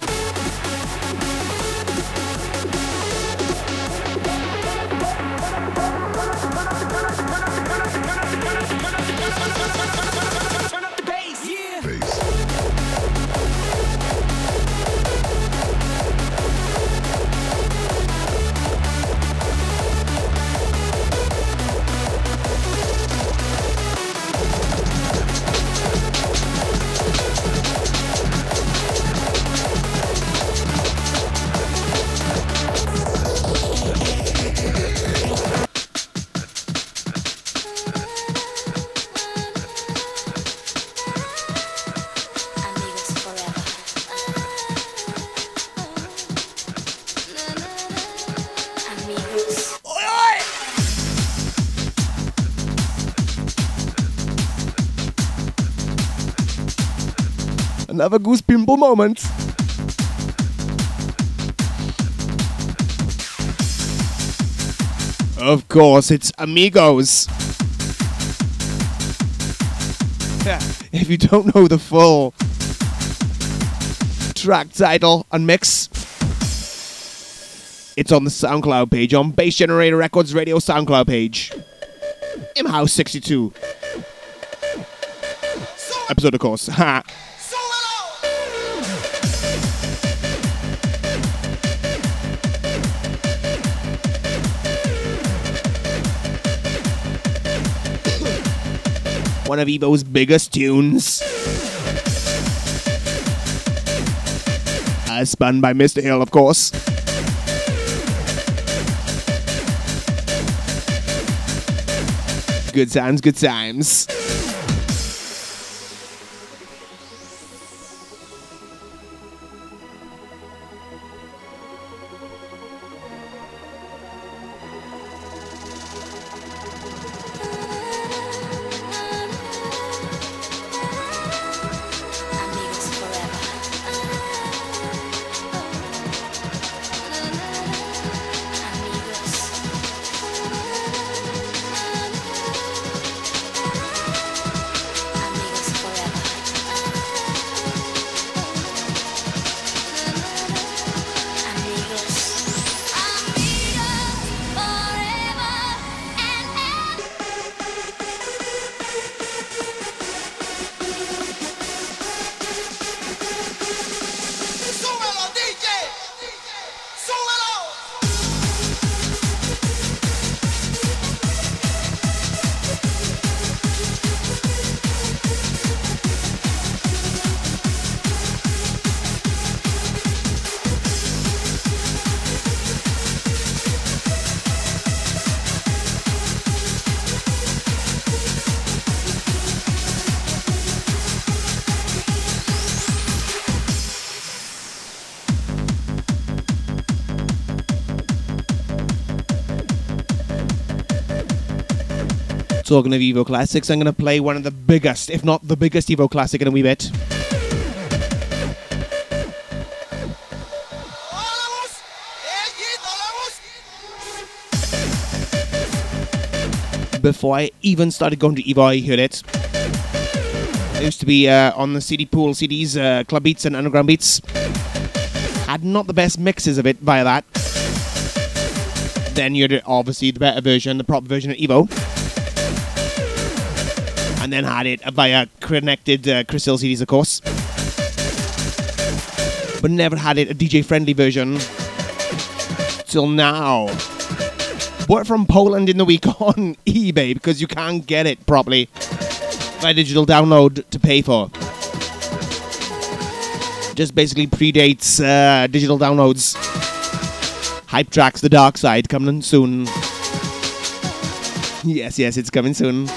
Another goose pimple moment. Of course, it's Amigos. If you don't know the full track title and mix, it's on the SoundCloud page, on Bass Generator Records Radio SoundCloud page. In House 62. Episode, of course. One of Evo's biggest tunes. As spun by Mr. Hill, of course. Good times, good times. Talking of Evo Classics, I'm going to play one of the biggest, if not the biggest Evo Classic in a wee bit. Before I even started going to Evo, I heard it. It used to be uh, on the CD Pool CDs, uh, Club Beats and Underground Beats. Had not the best mixes of it via that. Then you had obviously the better version, the proper version of Evo then had it via connected uh, Crystal CDs, of course. But never had it a DJ friendly version till now. Bought from Poland in the week on eBay because you can't get it properly by digital download to pay for. Just basically predates uh, digital downloads. Hype tracks, The Dark Side coming soon. Yes, yes, it's coming soon.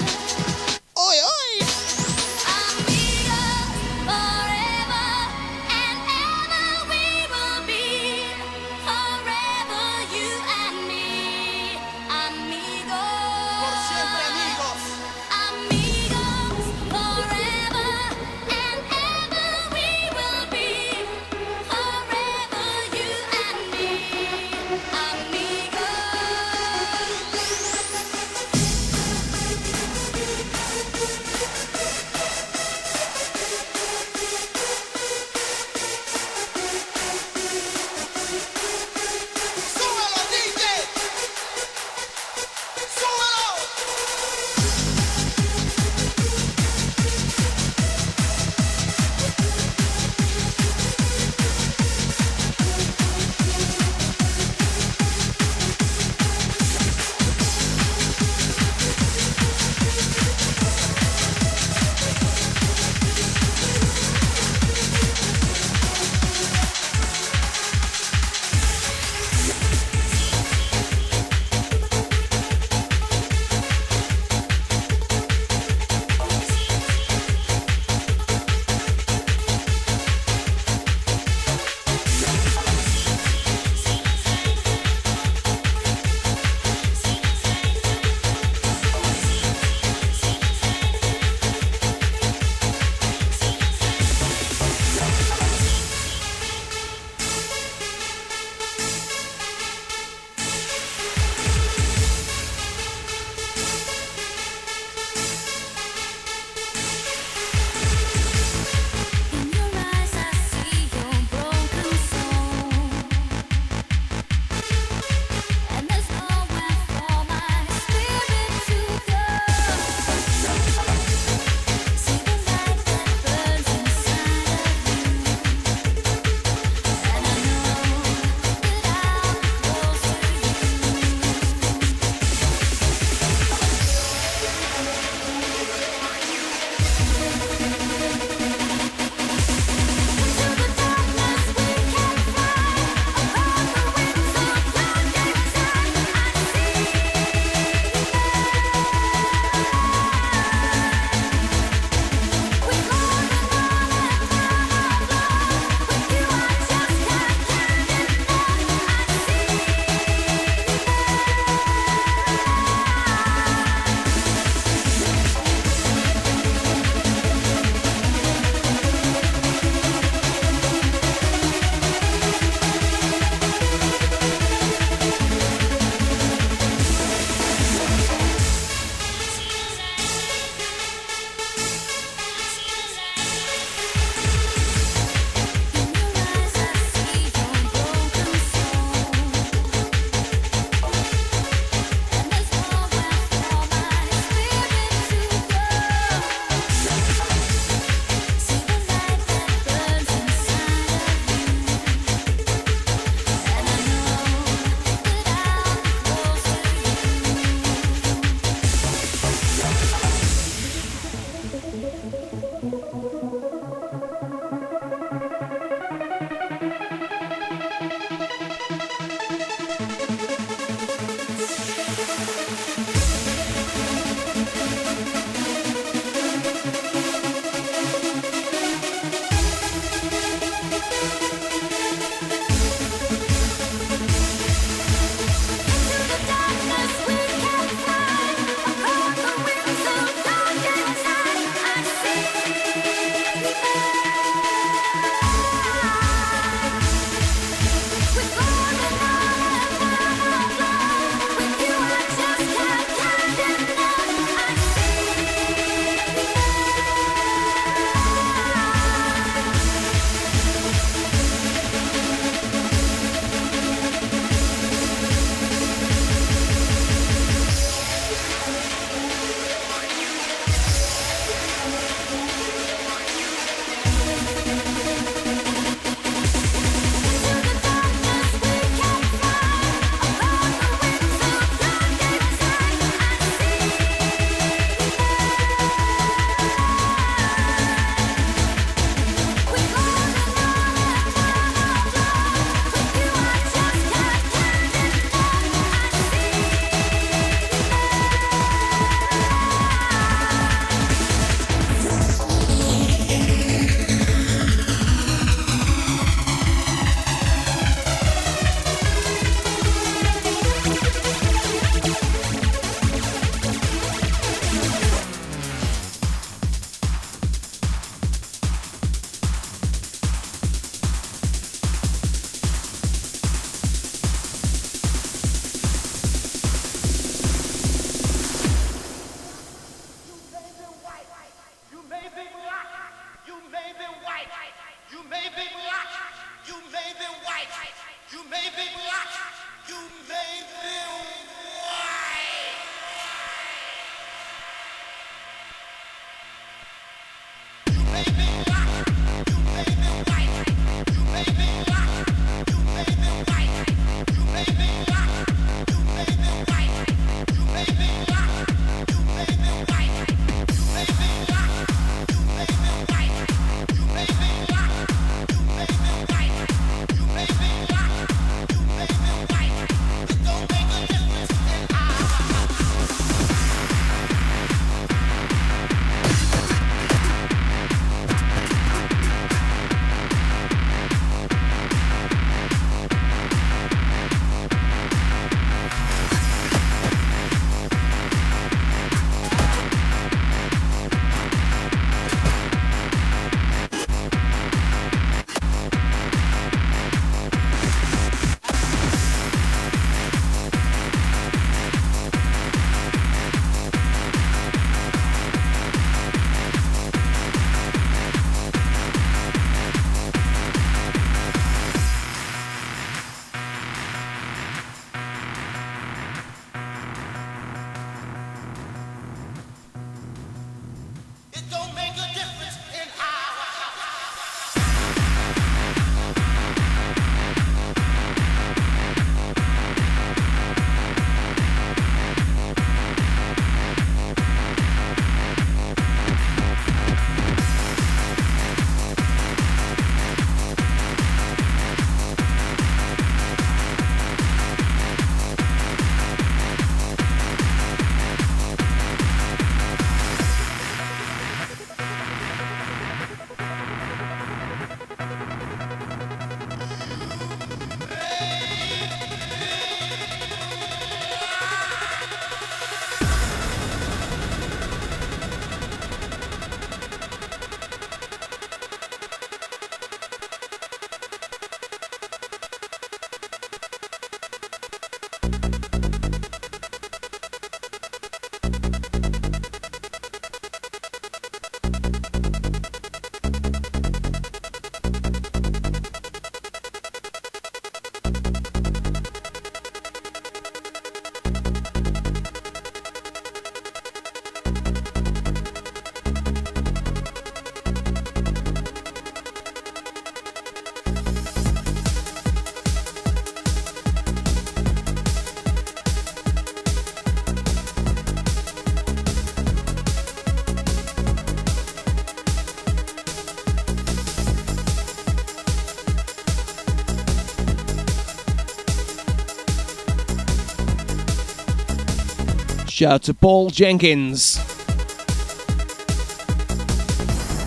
Shout out to Paul Jenkins,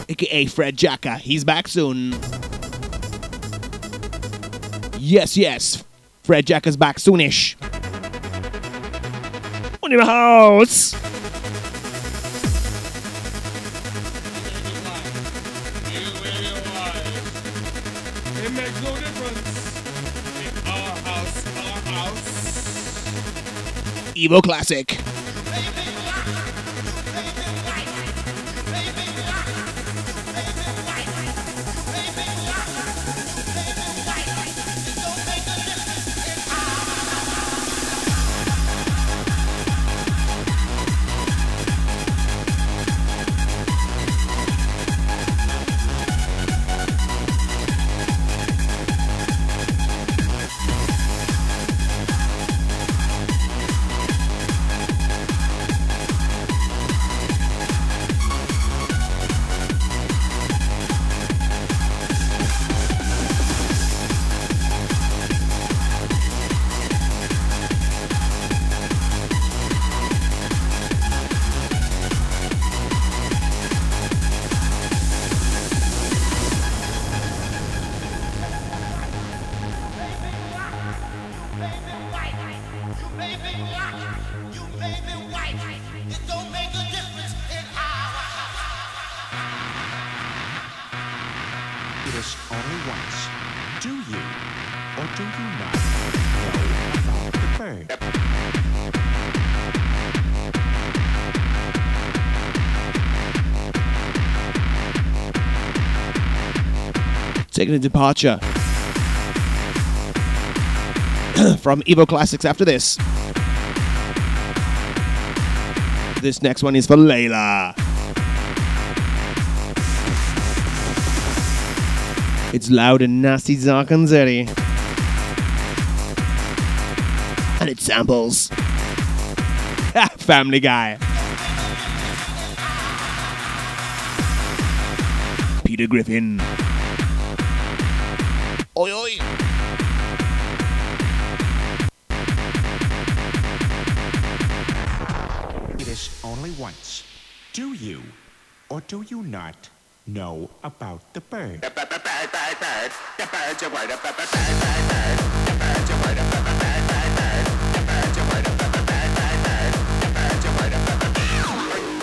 aka Fred Jacka. He's back soon. Yes, yes. Fred Jack is back soonish. On in the house. It makes Taking a departure from Evo Classics after this. This next one is for Layla. It's loud and nasty, dirty. And it samples. Family Guy. Peter Griffin. Know about the bird?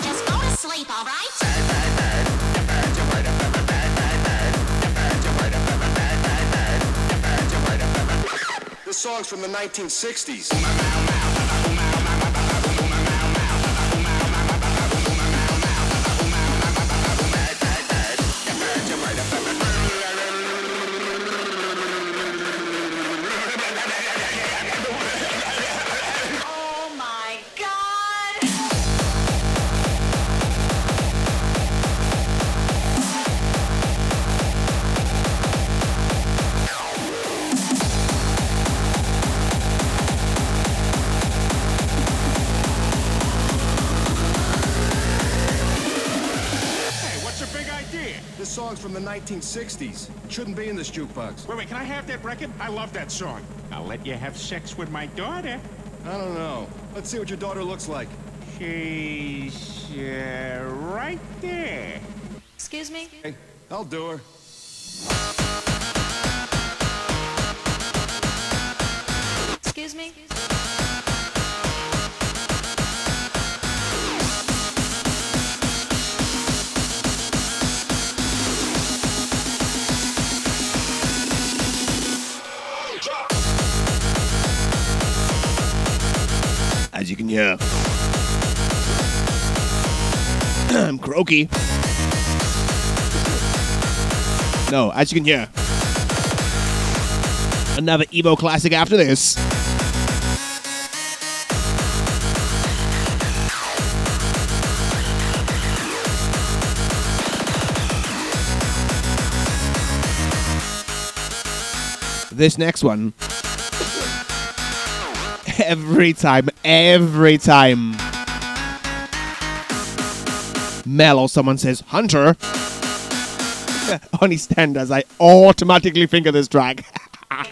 Just go to sleep, all right? This song's from the 1960s. 1960s. It shouldn't be in this jukebox. Wait, wait, can I have that record? I love that song. I'll let you have sex with my daughter. I don't know. Let's see what your daughter looks like. She's uh, right there. Excuse me? Hey, I'll do her. Hear. I'm croaky. No, as you can hear. Another Evo classic after this. This next one. Every time, every time. Mel or someone says Hunter. on his standards, I automatically of this track.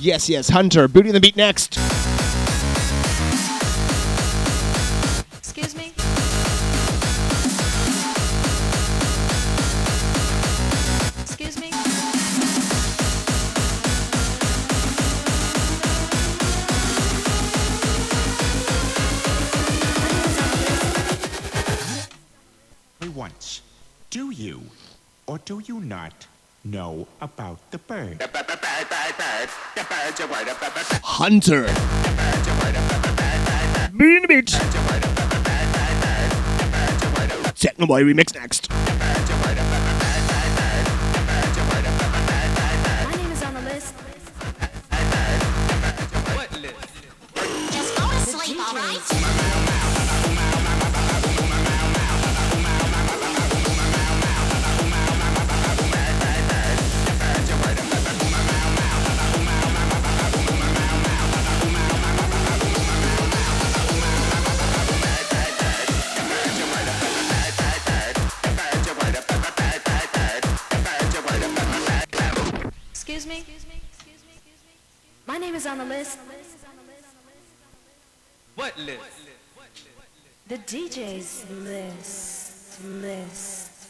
yes, yes, Hunter. Booty the beat next. know about the bird. Hunter. The bird's bitch. Techno Boy remix next.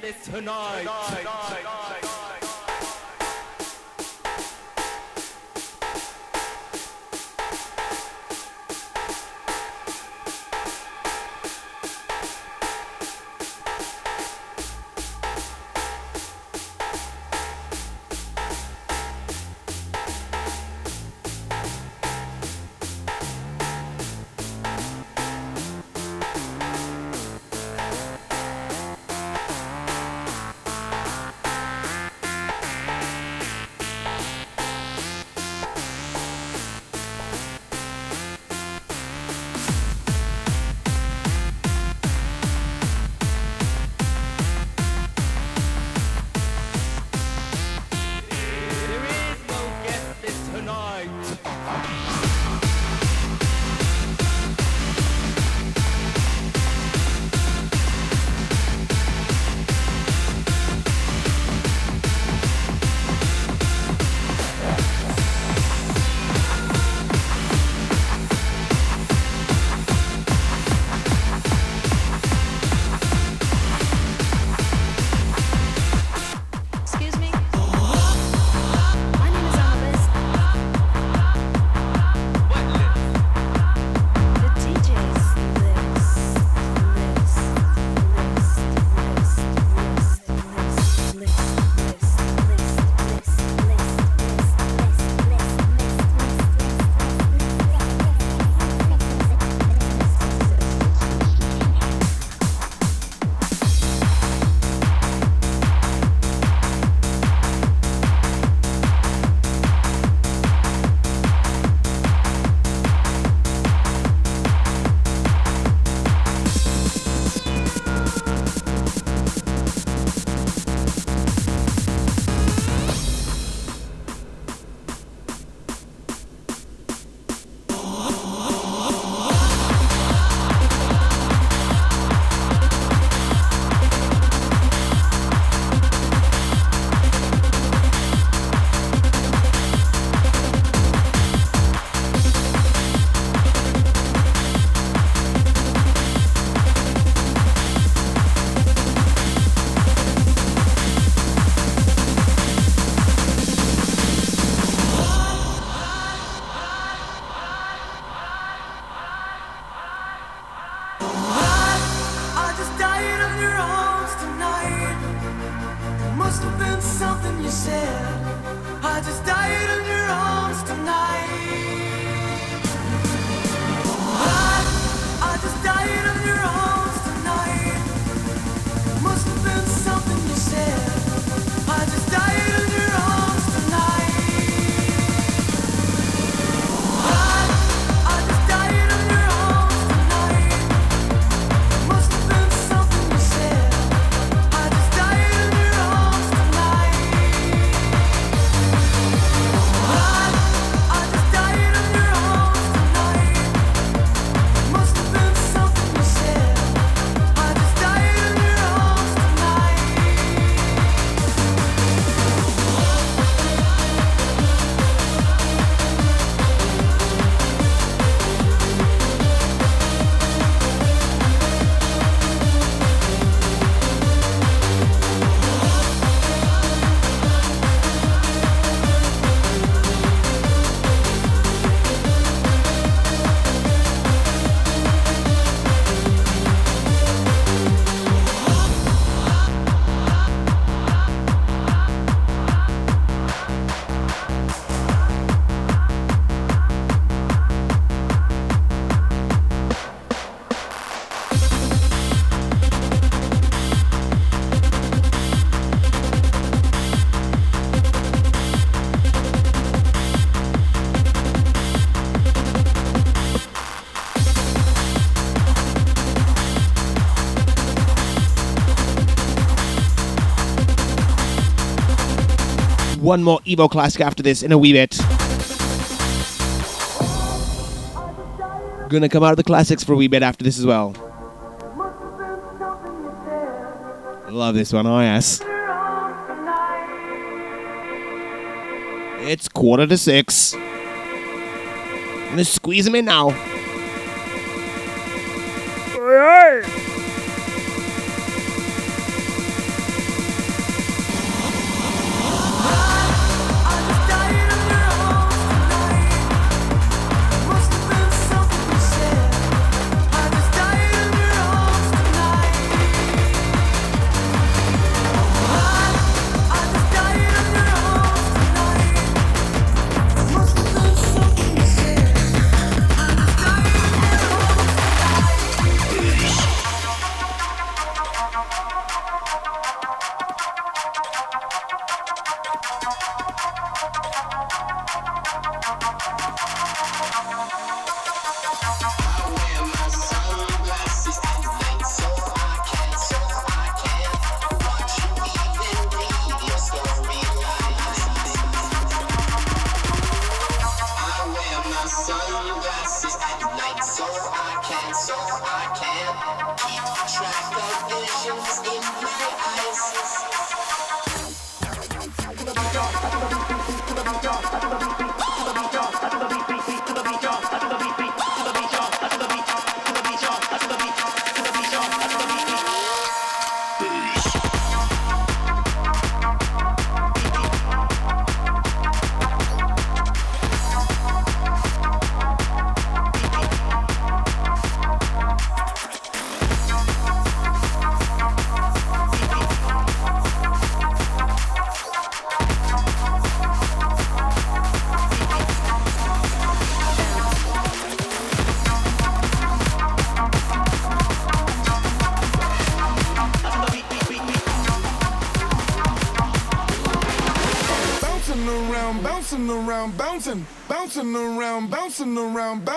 this tonight. tonight, tonight, tonight. One more Evo classic after this in a wee bit. Gonna come out of the classics for a wee bit after this as well. Love this one, oh yes. It's quarter to six. I'm gonna squeeze him in now.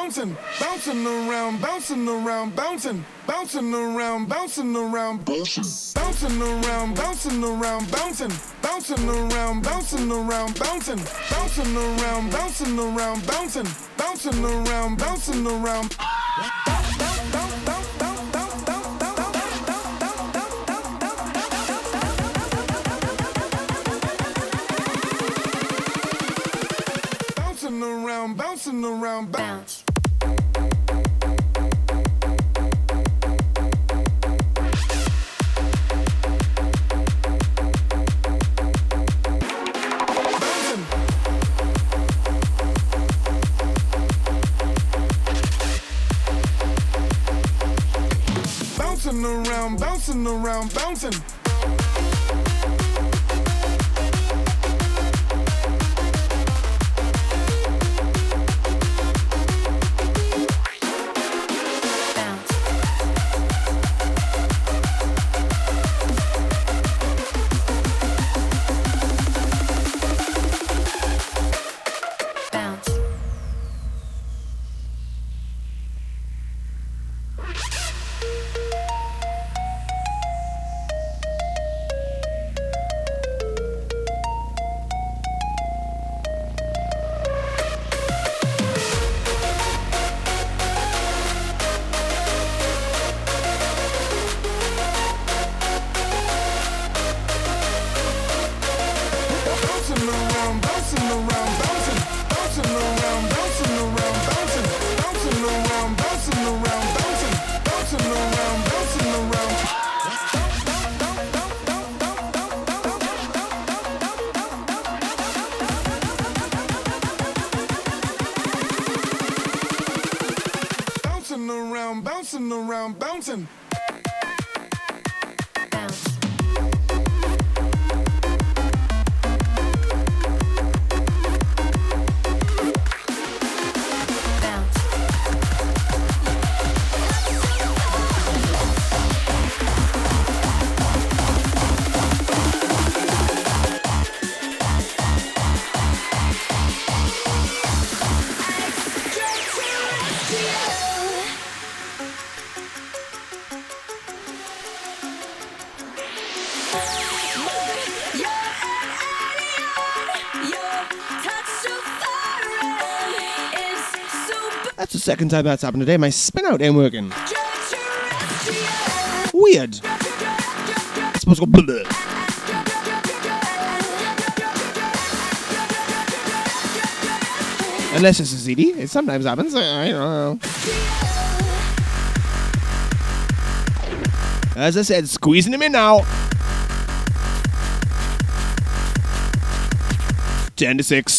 Bouncing, bouncing around, bouncing around, bouncing, bouncing around, bouncing around, bouncing, bouncing around, bouncing around, bouncing, bouncing around, bouncing around, bouncing, bouncing around, bouncing around, bouncing, bouncing around, bouncing around. second time that's happened today. My spin out ain't working. Weird. It's supposed to go blah. Unless it's a CD, it sometimes happens. I don't know. As I said, squeezing him in now. 10 to 6.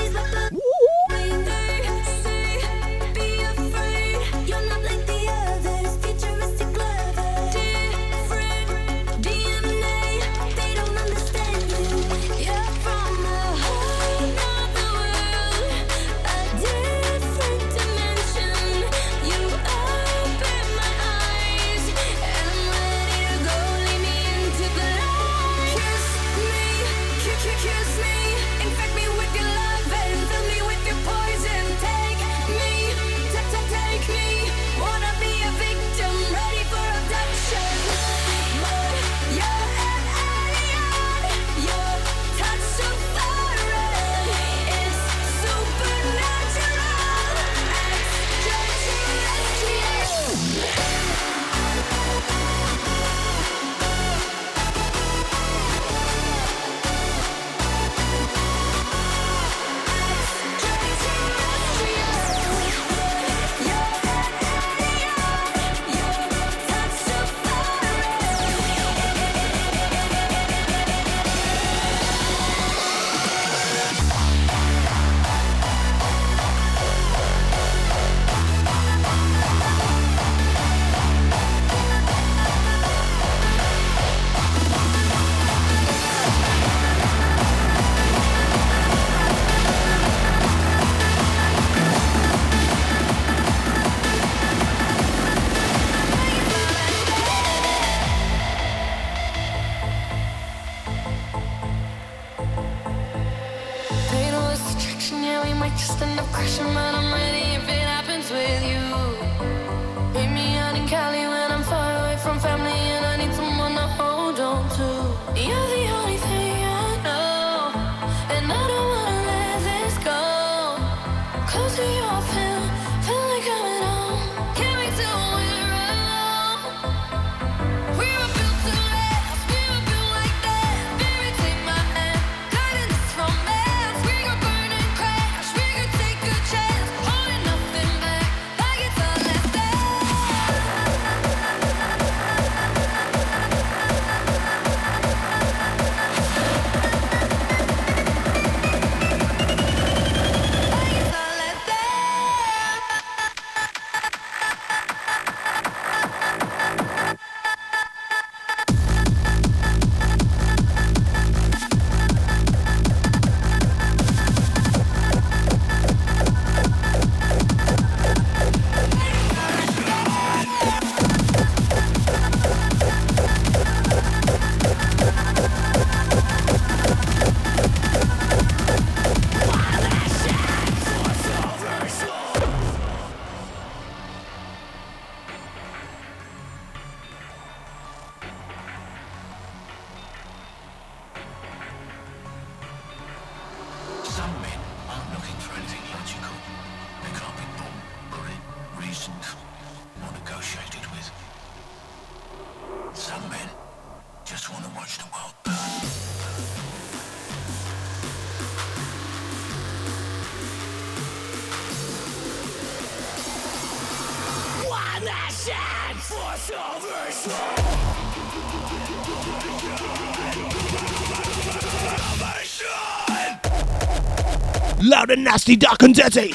Nasty Duck and Dirty.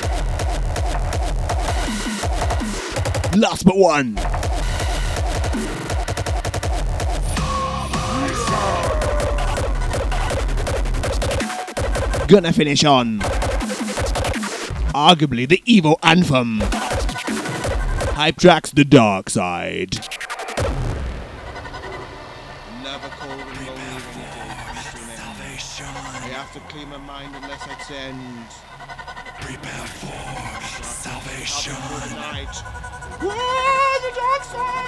Last but one. Gonna finish on arguably the Evo anthem. Hypetraxx the dark side. to clean my mind unless I send. Prepare for salvation. Night. the dark side.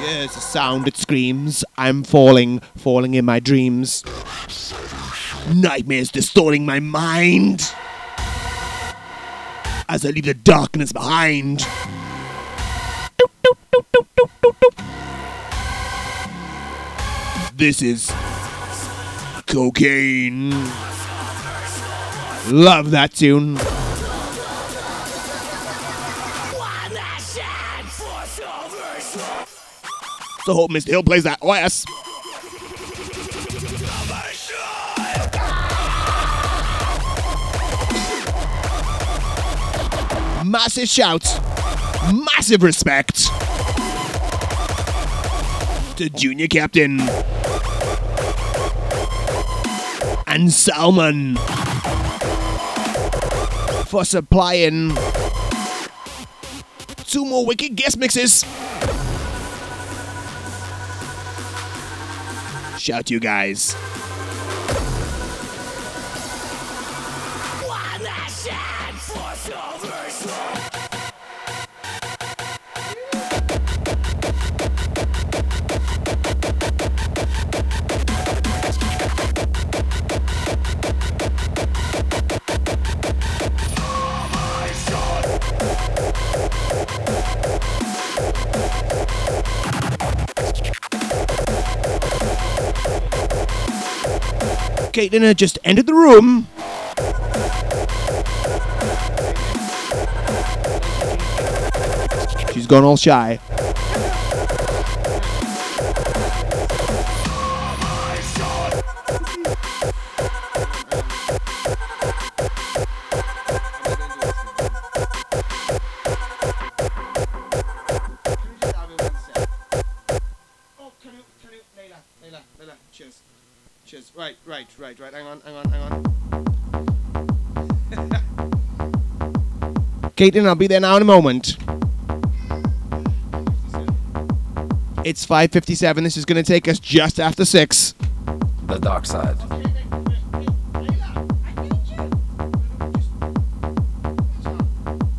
Yes, a sound it screams. I'm falling, falling in my dreams. Nightmares distorting my mind. As I leave the darkness behind. This is cocaine. Love that tune. So hope Mr. Hill plays that. Yes. Massive shout, massive respect to Junior Captain and Salmon for supplying two more wicked guest mixes. Shout to you guys. Caitlin had just entered the room. She's gone all shy. Caitlin, I'll be there now in a moment. It's 5.57. This is going to take us just after 6. The dark side.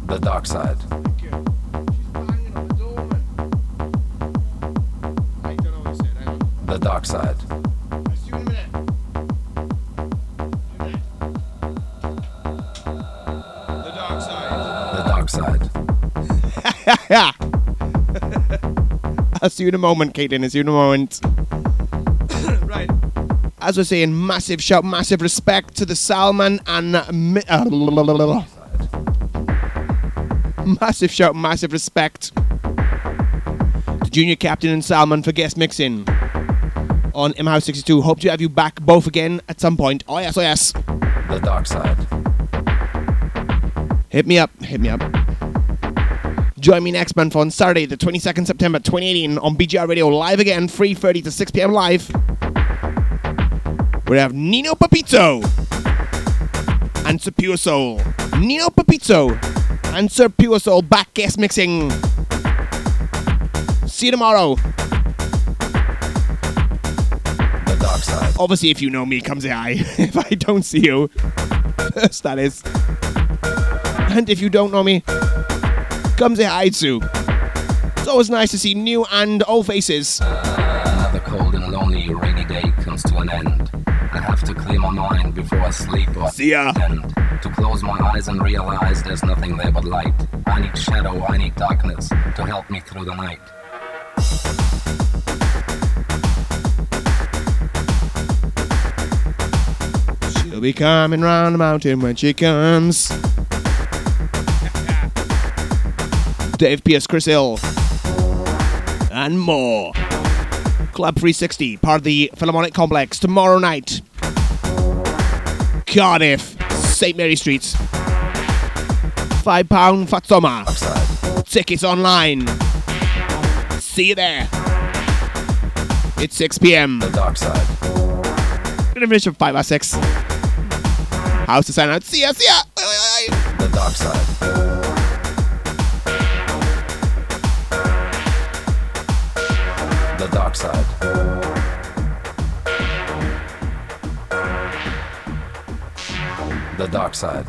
The dark side. The dark side. I'll see you in a moment, Caitlin. I'll see you in a moment. right. As we're saying, massive shout, massive respect to the Salmon and. Mi- uh, massive shout, massive respect to Junior Captain and Salmon for guest mixing on M House 62. Hope to have you back both again at some point. Oh, yes, oh, yes. The dark side. Hit me up, hit me up. Join me next month on Saturday, the 22nd September 2018 on BGR Radio live again, 3.30 to 6 p.m. live. We have Nino Papito and Sir Pure Soul. Nino Papito and Sir Pure Soul back guest mixing. See you tomorrow. The dark side. Obviously, if you know me, come say hi. if I don't see you, first that is. And if you don't know me, come say hi too. It's always nice to see new and old faces. Another cold and lonely rainy day comes to an end. I have to clear my mind before I sleep or See ya. end. To close my eyes and realize there's nothing there but light. I need shadow, I need darkness to help me through the night. She'll be coming round the mountain when she comes. Dave FPS Chris Hill, and more. Club 360, part of the Philharmonic Complex, tomorrow night. Cardiff, St. Mary Street. Five pound Fatsoma. Tickets online. See you there. It's 6 p.m. The dark side. Gonna finish at 5 or 6. House to sign out. See ya, see ya. The dark side. Side. The dark side.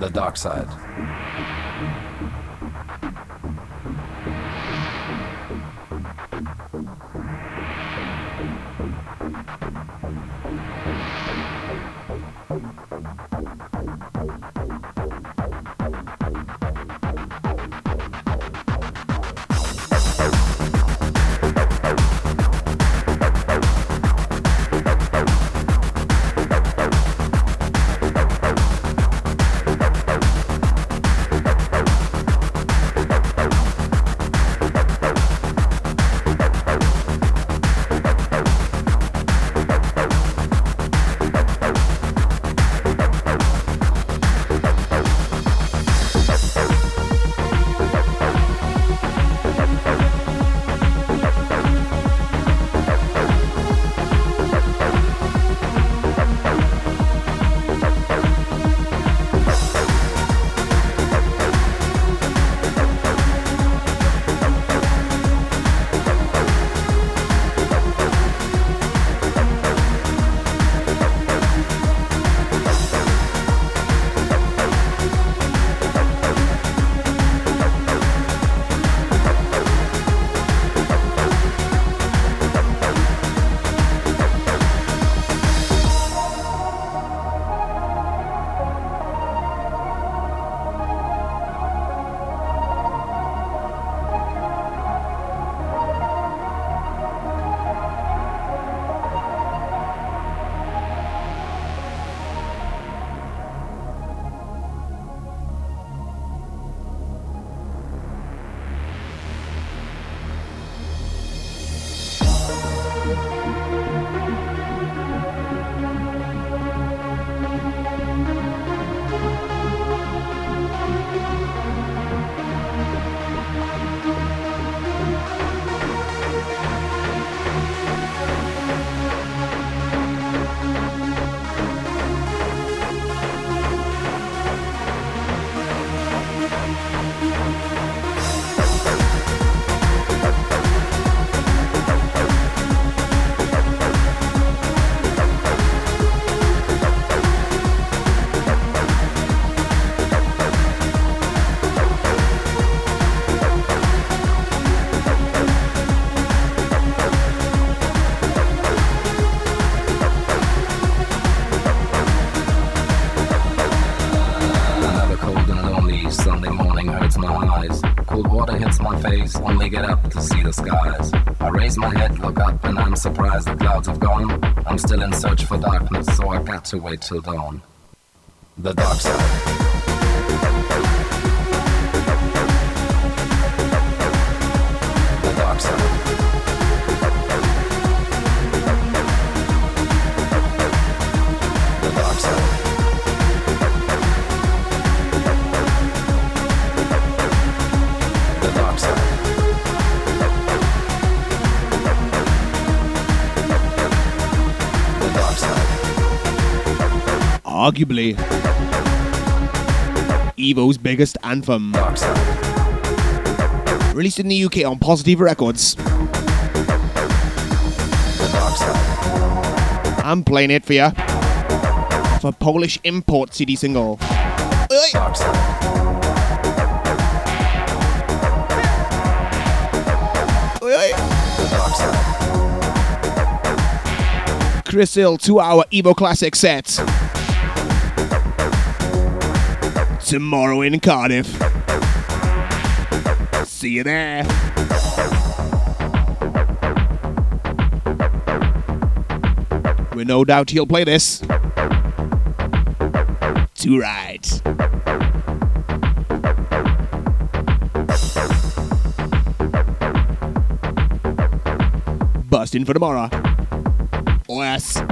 The dark side. I'm surprised the clouds have gone. I'm still in search for darkness, so I got to wait till dawn. The dark side. Arguably, Evo's biggest anthem. Released in the UK on Positiva Records. I'm playing it for you. For Polish import CD single. Chris Hill, two hour Evo Classic set. Tomorrow in Cardiff. See you there. With no doubt he'll play this. To right. Busting for tomorrow. Yes.